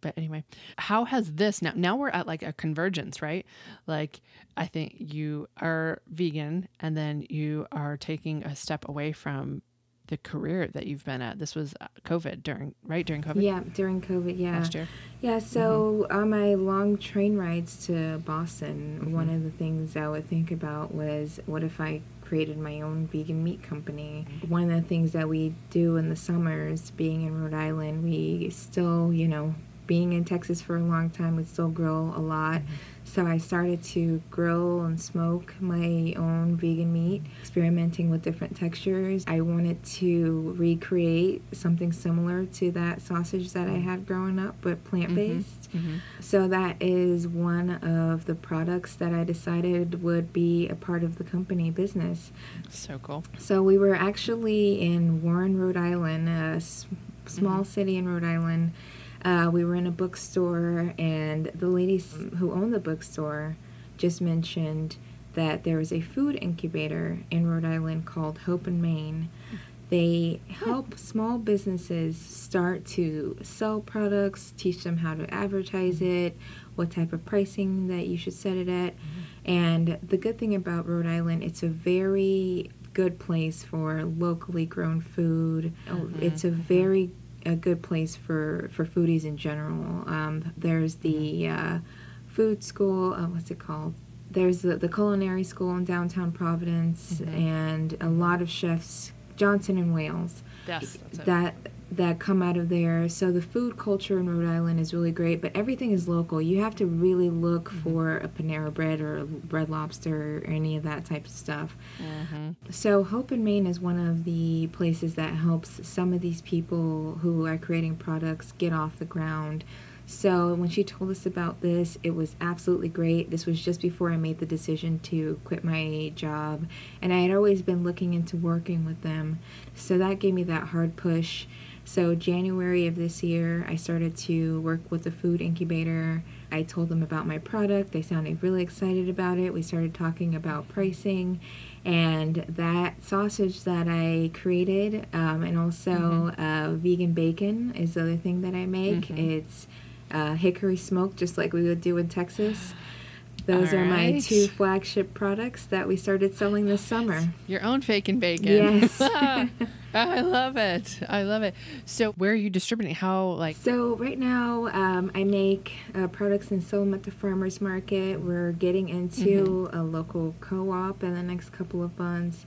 But anyway, how has this now? Now we're at like a convergence, right? Like I think you are vegan, and then you are taking a step away from the career that you've been at. This was uh, COVID during, right? During COVID? Yeah, during COVID, yeah. Last year? Yeah, so mm-hmm. on my long train rides to Boston, mm-hmm. one of the things I would think about was what if I created my own vegan meat company? One of the things that we do in the summers, being in Rhode Island, we still, you know, being in Texas for a long time, we still grill a lot. Mm-hmm. So I started to grill and smoke my own vegan meat, experimenting with different textures. I wanted to recreate something similar to that sausage that I had growing up, but plant based. Mm-hmm. Mm-hmm. So that is one of the products that I decided would be a part of the company business. So cool. So we were actually in Warren, Rhode Island, a s- small mm-hmm. city in Rhode Island uh, we were in a bookstore, and the ladies who own the bookstore just mentioned that there is a food incubator in Rhode Island called Hope and Main. They help small businesses start to sell products, teach them how to advertise it, what type of pricing that you should set it at. Mm-hmm. And the good thing about Rhode Island, it's a very good place for locally grown food. Mm-hmm. It's a very a good place for for foodies in general. Um, there's the uh, food school. Uh, what's it called? There's the, the culinary school in downtown Providence, mm-hmm. and a lot of chefs, Johnson and Wales. Yes, that that come out of there. So the food culture in Rhode Island is really great, but everything is local. You have to really look mm-hmm. for a Panera Bread or a Red Lobster or any of that type of stuff. Mm-hmm. So Hope and Main is one of the places that helps some of these people who are creating products get off the ground. So when she told us about this, it was absolutely great. This was just before I made the decision to quit my job, and I had always been looking into working with them. So that gave me that hard push. So, January of this year, I started to work with the food incubator. I told them about my product. They sounded really excited about it. We started talking about pricing. And that sausage that I created, um, and also mm-hmm. uh, vegan bacon, is the other thing that I make. Mm-hmm. It's uh, hickory smoked, just like we would do in Texas. Those All are right. my two flagship products that we started selling this summer. Your own Fakin' Bacon. Yes. I love it. I love it. So, where are you distributing? How, like? So, right now, um, I make uh, products and sell them at the farmer's market. We're getting into mm-hmm. a local co op in the next couple of months.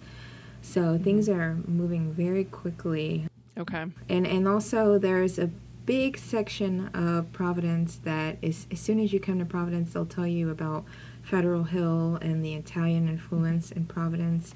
So, mm-hmm. things are moving very quickly. Okay. And, and also, there's a big section of Providence that is as soon as you come to Providence, they'll tell you about Federal Hill and the Italian influence in Providence.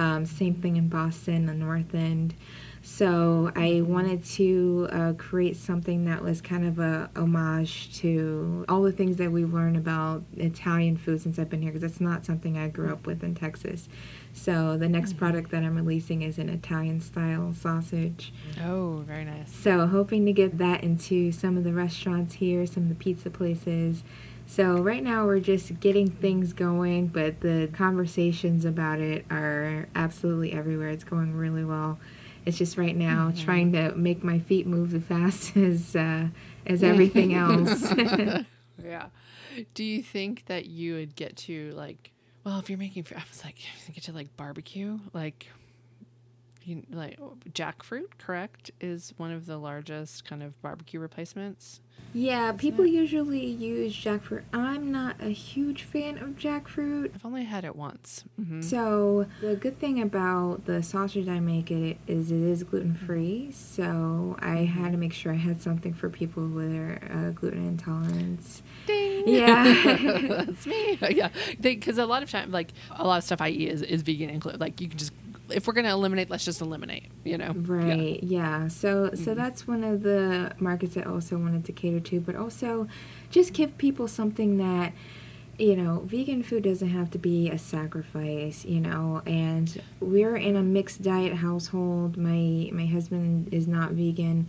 Um, same thing in Boston, the North End. So I wanted to uh, create something that was kind of a homage to all the things that we've learned about Italian food since I've been here, because it's not something I grew up with in Texas. So the next mm-hmm. product that I'm releasing is an Italian style sausage. Oh, very nice. So hoping to get that into some of the restaurants here, some of the pizza places. So right now we're just getting things going, but the conversations about it are absolutely everywhere. It's going really well. It's just right now mm-hmm. trying to make my feet move as fast as uh, as everything else. yeah. Do you think that you would get to like well, if you're making, I was like, I get to like barbecue, like you, like jackfruit, correct, is one of the largest kind of barbecue replacements. Yeah, people usually use jackfruit. I'm not a huge fan of jackfruit. I've only had it once. hmm So the good thing about the sausage I make it is it is gluten free. So I had to make sure I had something for people with uh, gluten intolerance. Ding. Yeah. that's me. Yeah, because a lot of time, like a lot of stuff I eat is, is vegan included. Like you can just, if we're gonna eliminate, let's just eliminate. You know. Right. Yeah. So so mm-hmm. that's one of the markets I also wanted to cater to, but also just give people something that you know, vegan food doesn't have to be a sacrifice, you know, and we're in a mixed diet household. My my husband is not vegan,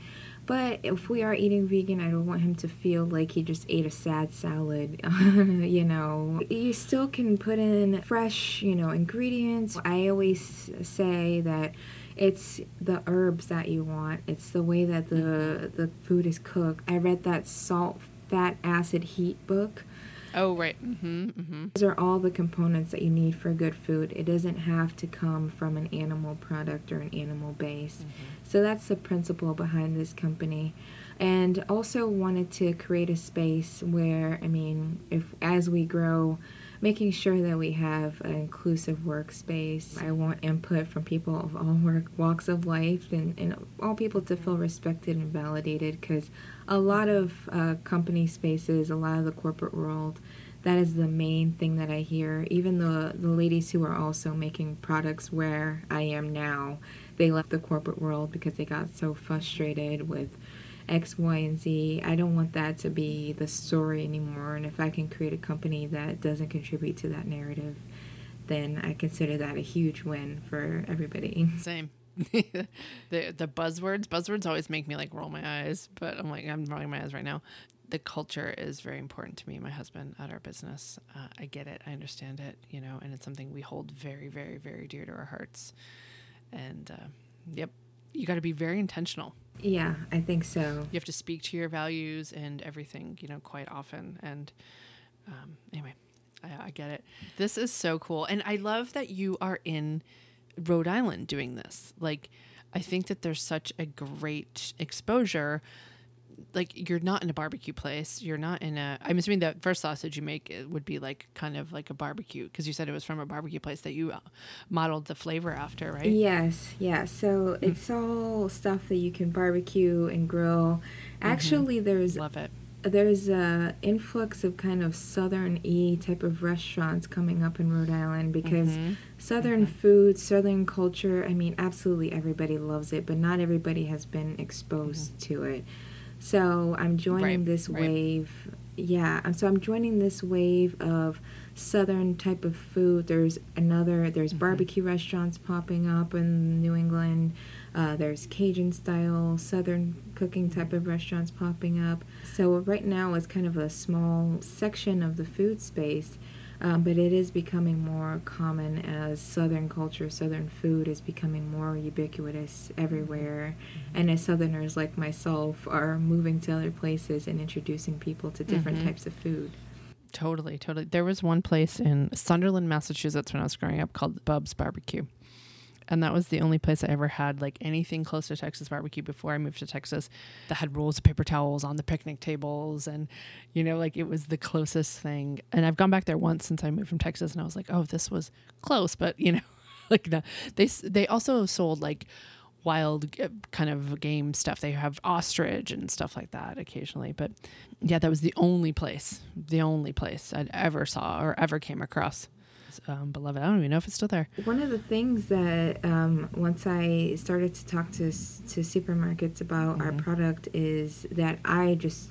but if we are eating vegan, I don't want him to feel like he just ate a sad salad, you know. You still can put in fresh, you know, ingredients. I always say that it's the herbs that you want. It's the way that the the food is cooked. I read that salt, fat, acid, heat book. Oh right. Mm-hmm. Mm-hmm. Those are all the components that you need for good food. It doesn't have to come from an animal product or an animal base. So that's the principle behind this company. And also wanted to create a space where, I mean, if as we grow, making sure that we have an inclusive workspace. I want input from people of all work, walks of life and, and all people to feel respected and validated because a lot of uh, company spaces, a lot of the corporate world, that is the main thing that I hear. Even the, the ladies who are also making products where I am now, they left the corporate world because they got so frustrated with X, Y, and Z. I don't want that to be the story anymore. And if I can create a company that doesn't contribute to that narrative, then I consider that a huge win for everybody. Same. the the buzzwords buzzwords always make me like roll my eyes, but I'm like I'm rolling my eyes right now. The culture is very important to me my husband at our business. Uh, I get it, I understand it, you know, and it's something we hold very, very, very dear to our hearts. And uh, yep, you got to be very intentional. Yeah, I think so. You have to speak to your values and everything, you know, quite often. And um, anyway, I, I get it. This is so cool, and I love that you are in Rhode Island doing this. Like, I think that there's such a great exposure. Like, you're not in a barbecue place. You're not in a. I'm assuming that first sausage you make it would be like kind of like a barbecue because you said it was from a barbecue place that you uh, modeled the flavor after, right? Yes, yeah. So it's all stuff that you can barbecue and grill. Actually, there's Love it. there's a influx of kind of southern e type of restaurants coming up in Rhode Island because Mm-hmm. southern food, southern culture, I mean absolutely everybody loves it, but not everybody has been exposed to it. So I'm joining Mm-hmm. Right, this right. wave. Yeah, so I'm joining this wave of southern type of food. There's another Mm-hmm. there's barbecue restaurants popping up in New England. Uh, there's Cajun style, southern cooking type of restaurants popping up. So right now it's kind of a small section of the food space, um, but it is becoming more common as southern culture, southern food is becoming more ubiquitous everywhere. And as southerners like myself are moving to other places and introducing people to different types of food. Totally, totally. There was one place in Sunderland, Massachusetts when I was growing up called Bub's Barbecue. And that was the only place I ever had like anything close to Texas barbecue before I moved to Texas that had rolls of paper towels on the picnic tables. And, you know, like it was the closest thing. And I've gone back there once since I moved from Texas and I was like, oh, this was close. But, you know, like the, they, they also sold like wild uh, kind of game stuff. They have ostrich and stuff like that occasionally. But yeah, that was the only place, the only place I'd ever saw or ever came across. Um, beloved, I don't even know if it's still there. One of the things that um, once I started to talk to to supermarkets about our product is that I just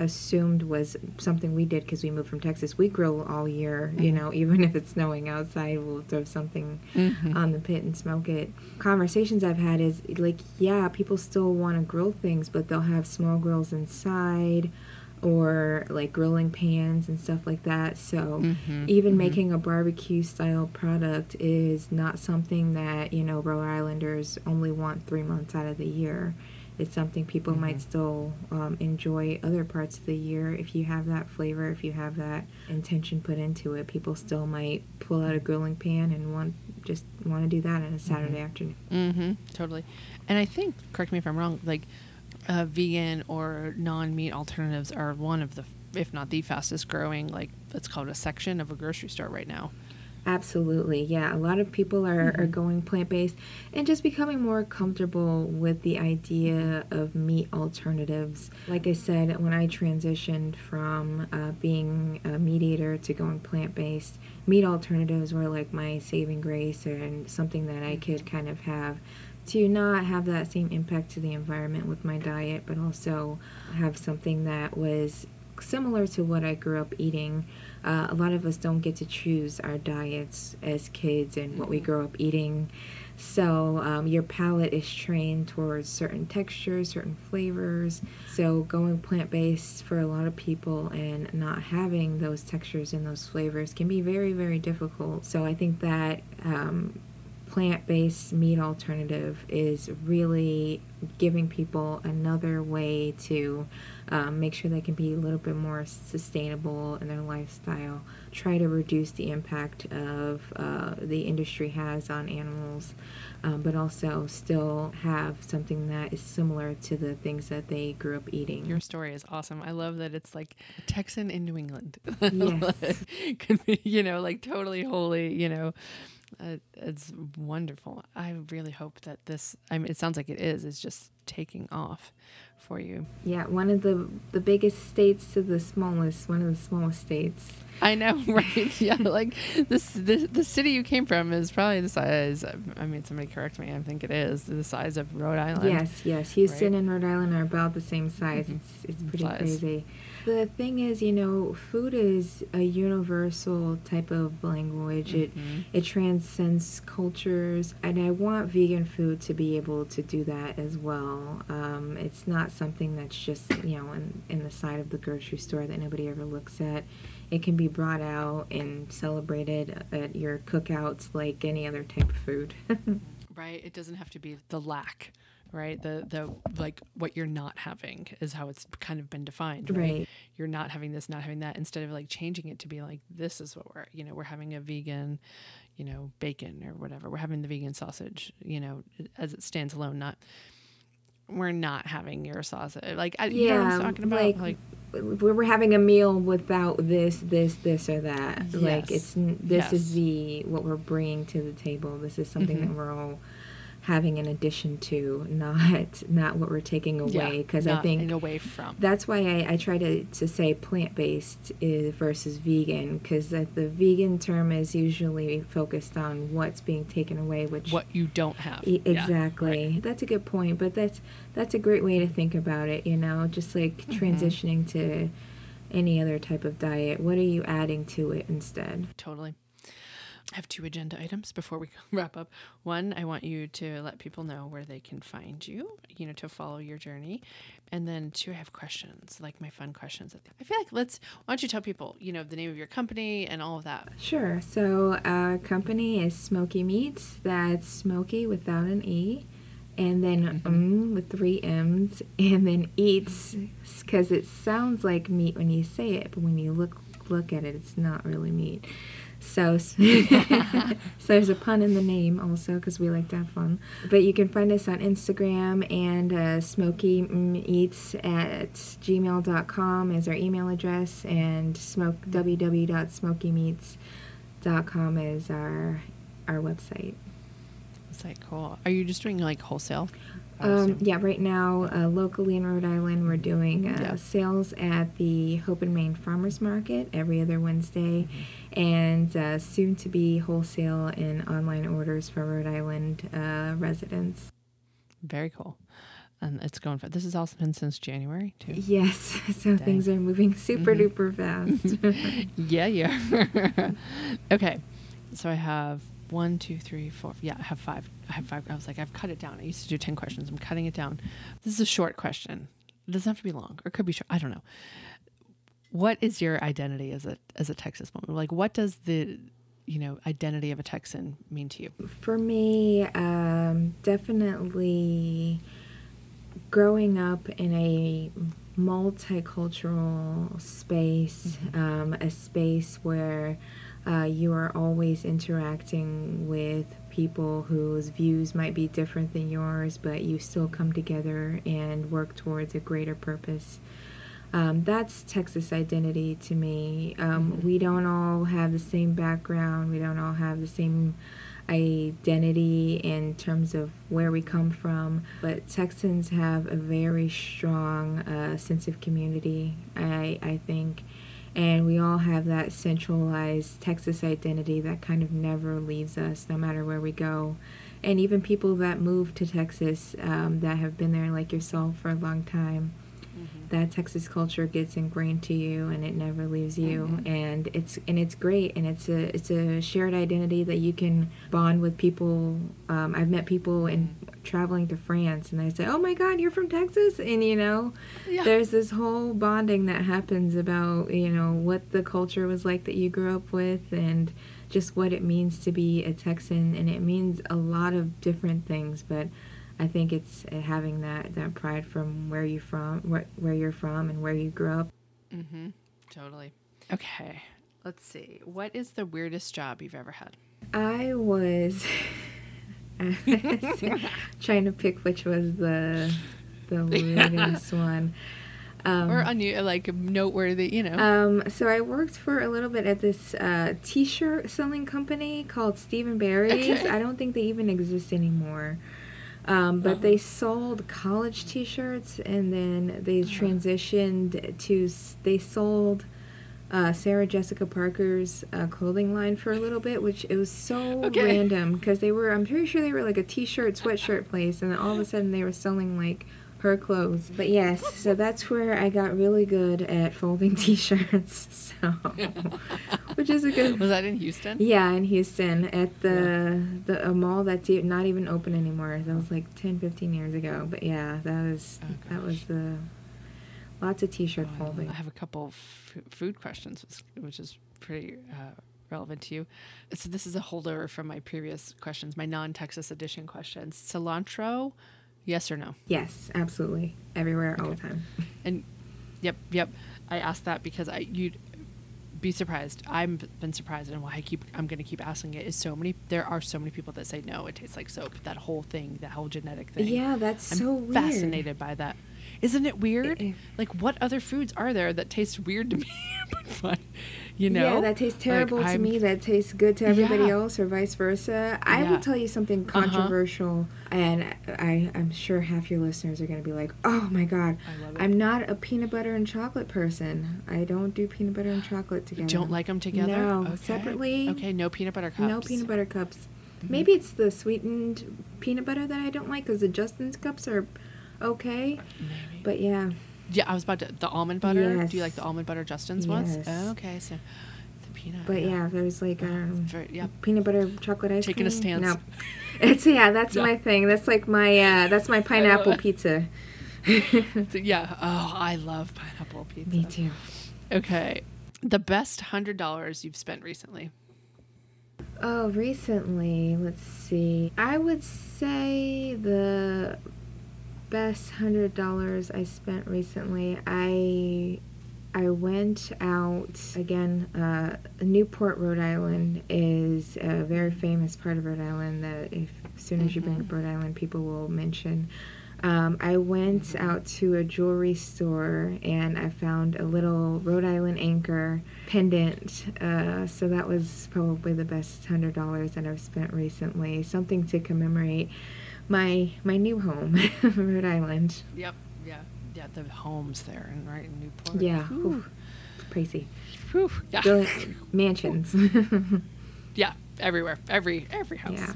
assumed was something we did because we moved from Texas. We grill all year, you know, even if it's snowing outside, we'll throw something on the pit and smoke it. Conversations I've had is like, yeah, people still want to grill things, but they'll have small grills inside or like grilling pans and stuff like that. So even making a barbecue style product is not something that, you know, Rhode Islanders only want three months out of the year. it's something people Mm-hmm. might still um, enjoy other parts of the year. If you have that flavor, if you have that intention put into it, people still might pull out a grilling pan and want just want to do that on a Saturday afternoon. Mm-hmm. Totally. And I think, correct me if I'm wrong, like uh, vegan or non-meat alternatives are one of the, if not the fastest growing, like let's call it a section of a grocery store right now. Absolutely. Yeah. A lot of people are, are going plant based and just becoming more comfortable with the idea of meat alternatives. Like I said, when I transitioned from uh, being a meat eater to going plant based, meat alternatives were like my saving grace and something that I could kind of have to not have that same impact to the environment with my diet, but also have something that was similar to what I grew up eating. Uh, a lot of us don't get to choose our diets as kids and what we grow up eating. So um, your palate is trained towards certain textures, certain flavors. So going plant based for a lot of people and not having those textures and those flavors can be very, very difficult. So I think that um, plant based meat alternative is really giving people another way to um, make sure they can be a little bit more sustainable in their lifestyle. Try to reduce the impact of uh, the industry has on animals, um, but also still have something that is similar to the things that they grew up eating. Your story is awesome. I love that it's like Texan in New England. Yes. Could be, you know, like totally holy, you know. Uh, it's wonderful. I really hope that this, I mean, it sounds like it is, it's just taking off for you. yeah, one of the the biggest states to the smallest, one of the smallest states. I know, right? yeah, like this, the the city you came from is probably the size. I mean, somebody correct me. I think it is the size of Rhode Island. Yes, yes. Houston right? and Rhode Island are about the same size. Mhm. It's it's pretty crazy. The thing is, you know, food is a universal type of language. It Mhm. it transcends cultures, and I want vegan food to be able to do that as well. Um, it's not something that's just you know in in the side of the grocery store that nobody ever looks at. It can be brought out and celebrated at your cookouts like any other type of food. right it doesn't have to be the lack right the the like what you're not having is how it's kind of been defined right, Right. you're not having this not having that instead of like changing it to be like this is what we're you know we're having a vegan you know bacon or whatever we're having the vegan sausage you know as it stands alone not we're not having your sausage like I, you know i'm Yeah, talking about like, like we were having a meal without this, this, this, or that. Like it's this is the what we're bringing to the table. This is something Mhm. that we're all having in addition to, not not what we're taking away. Because I think away from that's why I, I try to, to say plant based is, versus vegan because the vegan term is usually focused on what's being taken away, which what you don't have E- Yeah, exactly. right. That's a good point, but that's that's a great way to think about it. You know, just like Mm-hmm. transitioning to any other type of diet. What are you adding to it instead? Totally. I have two agenda items before we wrap up. One, I want you to let people know where they can find you, you know, to follow your journey. And then two, I have questions, like my fun questions. I feel like let's, why don't you tell people, you know, the name of your company and all of that? Sure. So our company is Smoky Meats. That's Smoky without an e, and then um with three m's, and then eats because it sounds like meat when you say it, but when you look look at it, it's not really meat. So, so there's a pun in the name also because we like to have fun. But you can find us on Instagram and uh, Smoky at gmail.com is our email address, and smoke www.smokymeats.com is our our website. It's like, cool. Are you just doing like wholesale? Um, yeah, right now, uh, locally in Rhode Island, we're doing uh, Yeah. sales at the Hope and Main Farmers Market every other Wednesday, Mm-hmm. and uh, soon to be wholesale and online orders for Rhode Island uh, residents. Very cool. And it's going for, this has also been since January too. Yes, so things are moving super Mhm. duper fast. Yeah, yeah. okay. So I have one, two, three, four. Yeah, I have five. I have five. I was like, I've cut it down. I used to do 10 questions. I'm cutting it down. This is a short question. It doesn't have to be long or it could be short. I don't know. What is your identity as a as a Texas woman? Like what does the you know, identity of a Texan mean to you? For me, um, definitely growing up in a multicultural space, um, a space where uh, you are always interacting with people whose views might be different than yours, but you still come together and work towards a greater purpose. Um, that's Texas identity to me. Um, We don't all have the same background. We don't all have the same identity in terms of where we come from, but Texans have a very strong uh, sense of community. I I think, and we all have that centralized Texas identity that kind of never leaves us, no matter where we go. And even people that move to Texas um, that have been there, like yourself, for a long time that Texas culture gets ingrained to you and it never leaves you. And it's and it's great. And it's a it's a shared identity that you can bond with people. Um, I've met people in traveling to France and they say oh my god you're from Texas? And you know Yeah. there's this whole bonding that happens about you know what the culture was like that you grew up with and just what it means to be a Texan. And it means a lot of different things but I think it's uh, having that, that pride from where you from where, where you're from and where you grew up. Mm-hmm. Totally. Okay. Let's see. What is the weirdest job you've ever had? I was trying to pick which was the the weirdest one. Um, or unu- like noteworthy, you know. Um, so I worked for a little bit at this uh, T-shirt selling company called Stephen Barry's. Okay. I don't think they even exist anymore. Um, but Uh-huh. they sold college T-shirts, and then they Uh-huh. transitioned to they sold uh, Sarah Jessica Parker's uh, clothing line for a little bit, which it was so Okay. random because they were I'm pretty sure they were like a T-shirt sweatshirt place, and then all of a sudden they were selling like her clothes. But yes, so that's where I got really good at folding T-shirts. So, which is a good. was that in Houston? Yeah, in Houston at the the a mall that's not even open anymore. That was like 10, 15 years ago. But yeah, that was Oh, that was the lots of T-shirt Oh, folding. I have a couple f- food questions, which- which is pretty uh, relevant to you. So this is a holdover from my previous questions, my non-Texas edition questions. Cilantro, yes or no? Yes, absolutely, everywhere, all the time. And yep, yep. I asked that because I you'd be surprised. I've been surprised, and why I keep I'm going to keep asking it is so many. There are so many people that say no, it tastes like soap. That whole thing, that whole genetic thing. Yeah, that's I'm so weird. fascinated by that. Isn't it weird? Eh. like, what other foods are there that taste weird to me but fun? You know? yeah, that tastes Like, terrible to I'm- me. That tastes good to everybody Yeah. else, or vice versa. I Yeah. will tell you something Uh-huh. controversial, and I, I'm sure half your listeners are going to be like, "Oh my god, I love it. I'm not a peanut butter and chocolate person. I don't do peanut butter and chocolate together. Don't like them together? No, Okay. separately. Okay, no peanut butter cups. No peanut butter cups. Mhm. Maybe it's the sweetened peanut butter that I don't like, because the Justin's cups are okay. Maybe. But yeah, yeah, I was about to. The almond butter. Yes. Do you like the almond butter Justin's ones? Yes. Oh, okay, so the peanut. Butter. But yeah, there's like um, Very, yeah. peanut butter chocolate ice Taking a cream. stance. No, it's yeah, that's Yeah. my thing. That's like my uh, that's my pineapple pizza. Yeah. Oh, I love pineapple pizza. Me too. Okay. The best hundred dollars you've spent recently. Oh, recently, let's see. I would say the best hundred dollars I spent recently. I I went out again. Uh, Newport, Rhode Island is a very famous part of Rhode Island that if as soon as you bring up Rhode Island, people will mention. Um, I went out to a jewelry store and I found a little Rhode Island anchor pendant. Uh, so that was probably the best hundred dollars that I've spent recently. Something to commemorate my my new home, Rhode Island. Yep. Yeah. Yeah. The homes there and right in Newport. Yeah, oof, pricey. Whew. Yeah. Billion- mansions. Yeah. Everywhere. Every every house. yeah.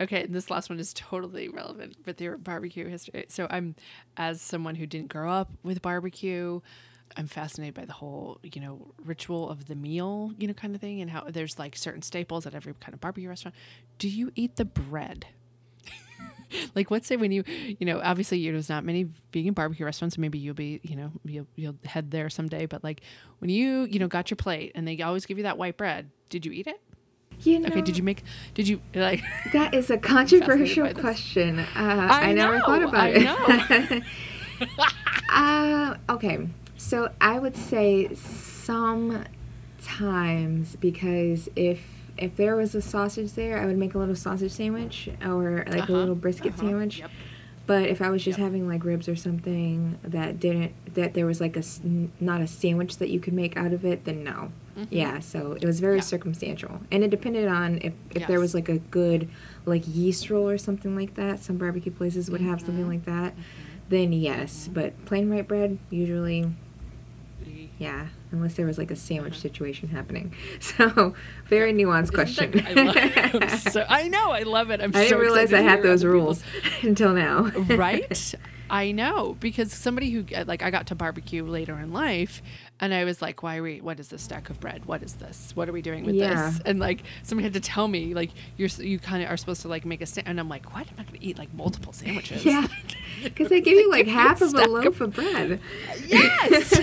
Okay, and this last one is totally relevant with your barbecue history. So I'm as someone who didn't grow up with barbecue, I'm fascinated by the whole, you know, ritual of the meal, you know, kind of thing and how there's like certain staples at every kind of barbecue restaurant. Do you eat the bread? like let's say when you you know obviously you- there's not many vegan barbecue restaurants maybe you'll be you know you'll you'll head there someday but like when you you know got your plate and they always give you that white bread did you eat it You know, Okay, did you make? Did you like? That is a controversial question. Uh, I I, never know, thought about I it. uh, okay, so I would say sometimes because if if there was a sausage there, I would make a little sausage sandwich or like Uh-huh, a little brisket uh-huh, sandwich. yep. But if I was just Yep. having like ribs or something that didn't that there was like a not a sandwich that you could make out of it, then no. Yeah, so it was very Mm-hmm. Yeah. circumstantial, and it depended on if if there was like a good like yeast roll or something like that. Some barbecue places would have Mm-hmm. something like that. Then yes, but plain white bread usually yeah, unless there was like a sandwich situation happening. So very nuanced question. Uh-huh. That- I, love, so, I know. I love it. I'm I so didn't realize I had those rules until now. right? I know because somebody who uh, like I got to barbecue later in life, and I was like, "Why are we? What is this stack of bread? What is this? What are we doing with Yeah. this?" And like somebody had to tell me, like, "You're you kind of are supposed to like make a sta-, and I'm like, "What? I'm not going to eat like multiple sandwiches." Yeah, because they give you like Give me a half of a stack of- loaf of bread. Yes.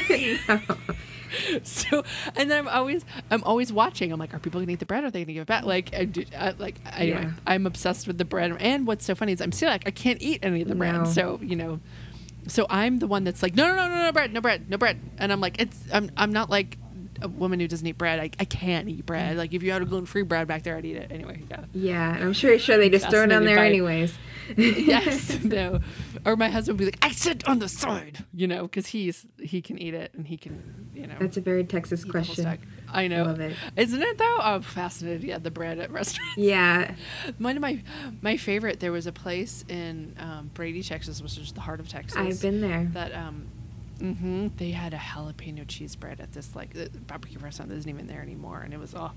No. so and then I'm always I'm always watching. I'm like, are people gonna eat the bread? Or are they gonna give it back? Like, I do, I, like anyway, Yeah. I'm obsessed with the bread. And what's so funny is I'm still like I can't eat any of the No. bread. So you know, so I'm the one that's like, no, no, no, no, no bread, no bread, no bread. And I'm like, it's I'm I'm not like a woman who doesn't eat bread. I, I can't eat bread. Like if you had a gluten free bread back there, I'd eat it anyway. Yeah. Yeah, and I'm sure sure they just throw it on there anyways. yes, no. Or my husband would be like, I sit on the side, you know, because he's he can eat it and he can, you know. That's a very Texas eat the whole question. I know. Love it. Isn't it though? I'm fascinated. Yeah, the bread at restaurants. Yeah, One of my my favorite. There was a place in um, Brady, Texas, which is the heart of Texas. I've been there. That um, hmm they had a jalapeno cheese bread at this like barbecue restaurant that isn't even there anymore, and it was all.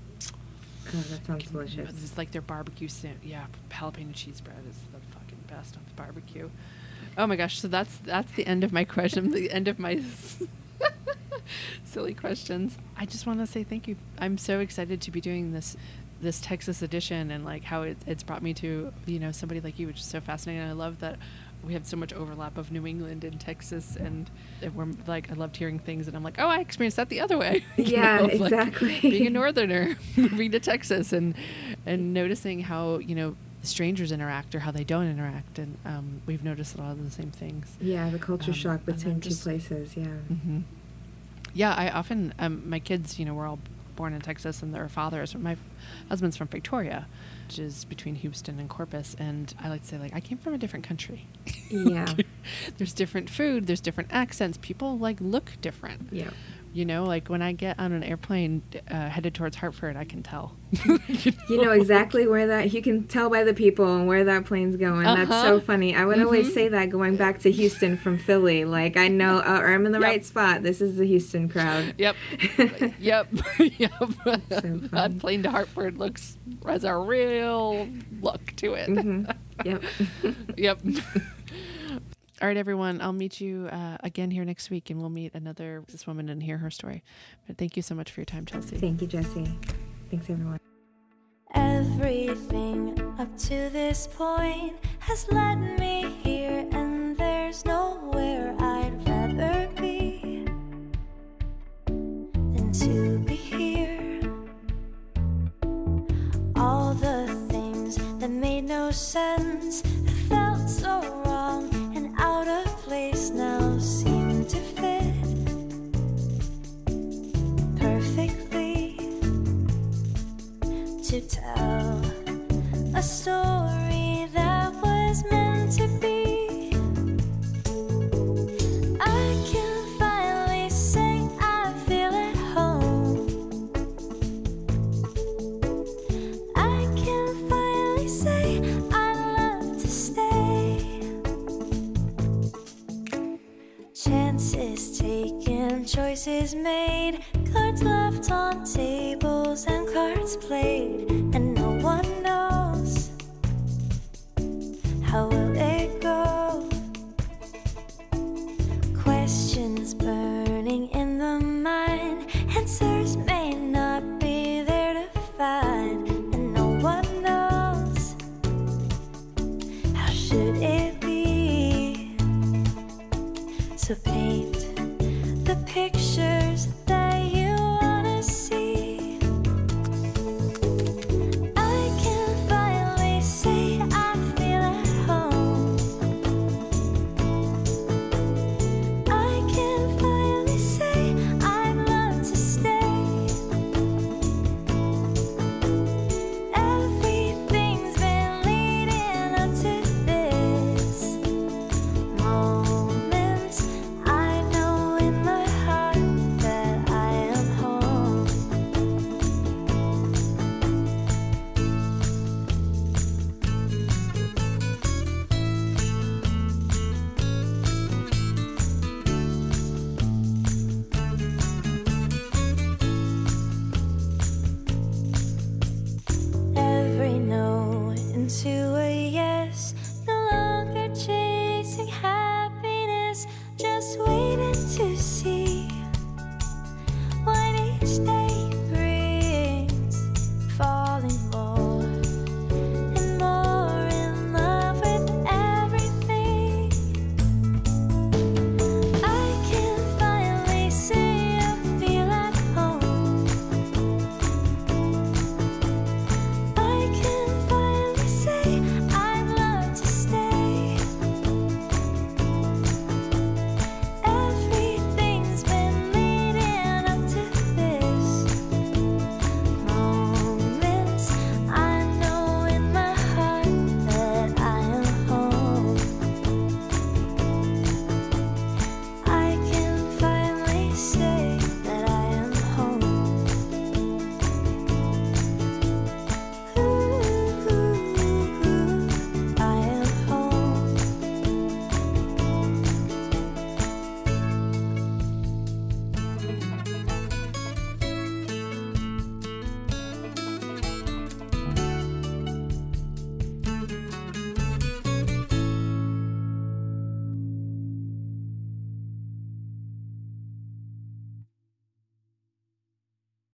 Oh, that sounds delicious. It's like their barbecue. Sam- yeah, jalapeno cheese bread is the fucking best on the barbecue. Oh my gosh! So that's that's the end of my question. the end of my silly questions. I just want to say thank you. I'm so excited to be doing this this Texas edition and like how it, it's brought me to you know somebody like you, which is so fascinating. I love that we have so much overlap of New England and Texas, and we're like I loved hearing things, and I'm like, oh, I experienced that the other way. Yeah, know, like, exactly. being a northerner, moving to Texas, and and noticing how you know strangers interact or how they don't interact, and um, we've noticed a lot of the same things. Yeah, the culture Um, shock between two just- places. Yeah. hmm Yeah, I often um, my kids, you know, were all born in Texas, and their fathers. My husband's from Victoria, which is between Houston and Corpus, and I like to say like I came from a different country. Yeah. there's different food, there's different accents. People like look different. Yeah. You know, like when I get on an airplane uh, headed towards Hartford, I can tell. You know exactly where that you can tell by the people and where that plane's going. That's so Uh-huh. funny. I would always say that going back to Houston from Philly. Like I know, uh, or I'm in the Yep. right spot. This is the Houston crowd. Yep. yep. yep. funny. that plane to Hartford looks has a real look to it. hmm Yep. yep. All right, everyone. I'll meet you uh, again here next week, and we'll meet another this woman and hear her story. But thank you so much for your time, Chelsea. Thank you, Jesse. Thanks, everyone. Everything up to this point has led me here, and there's nowhere I'd rather be than to be here. All the things that made no sense, a story that was meant to be. I can finally say I feel at home. I can finally say I'd love to stay. Chances taken, choices made, cards left on tables and cards played,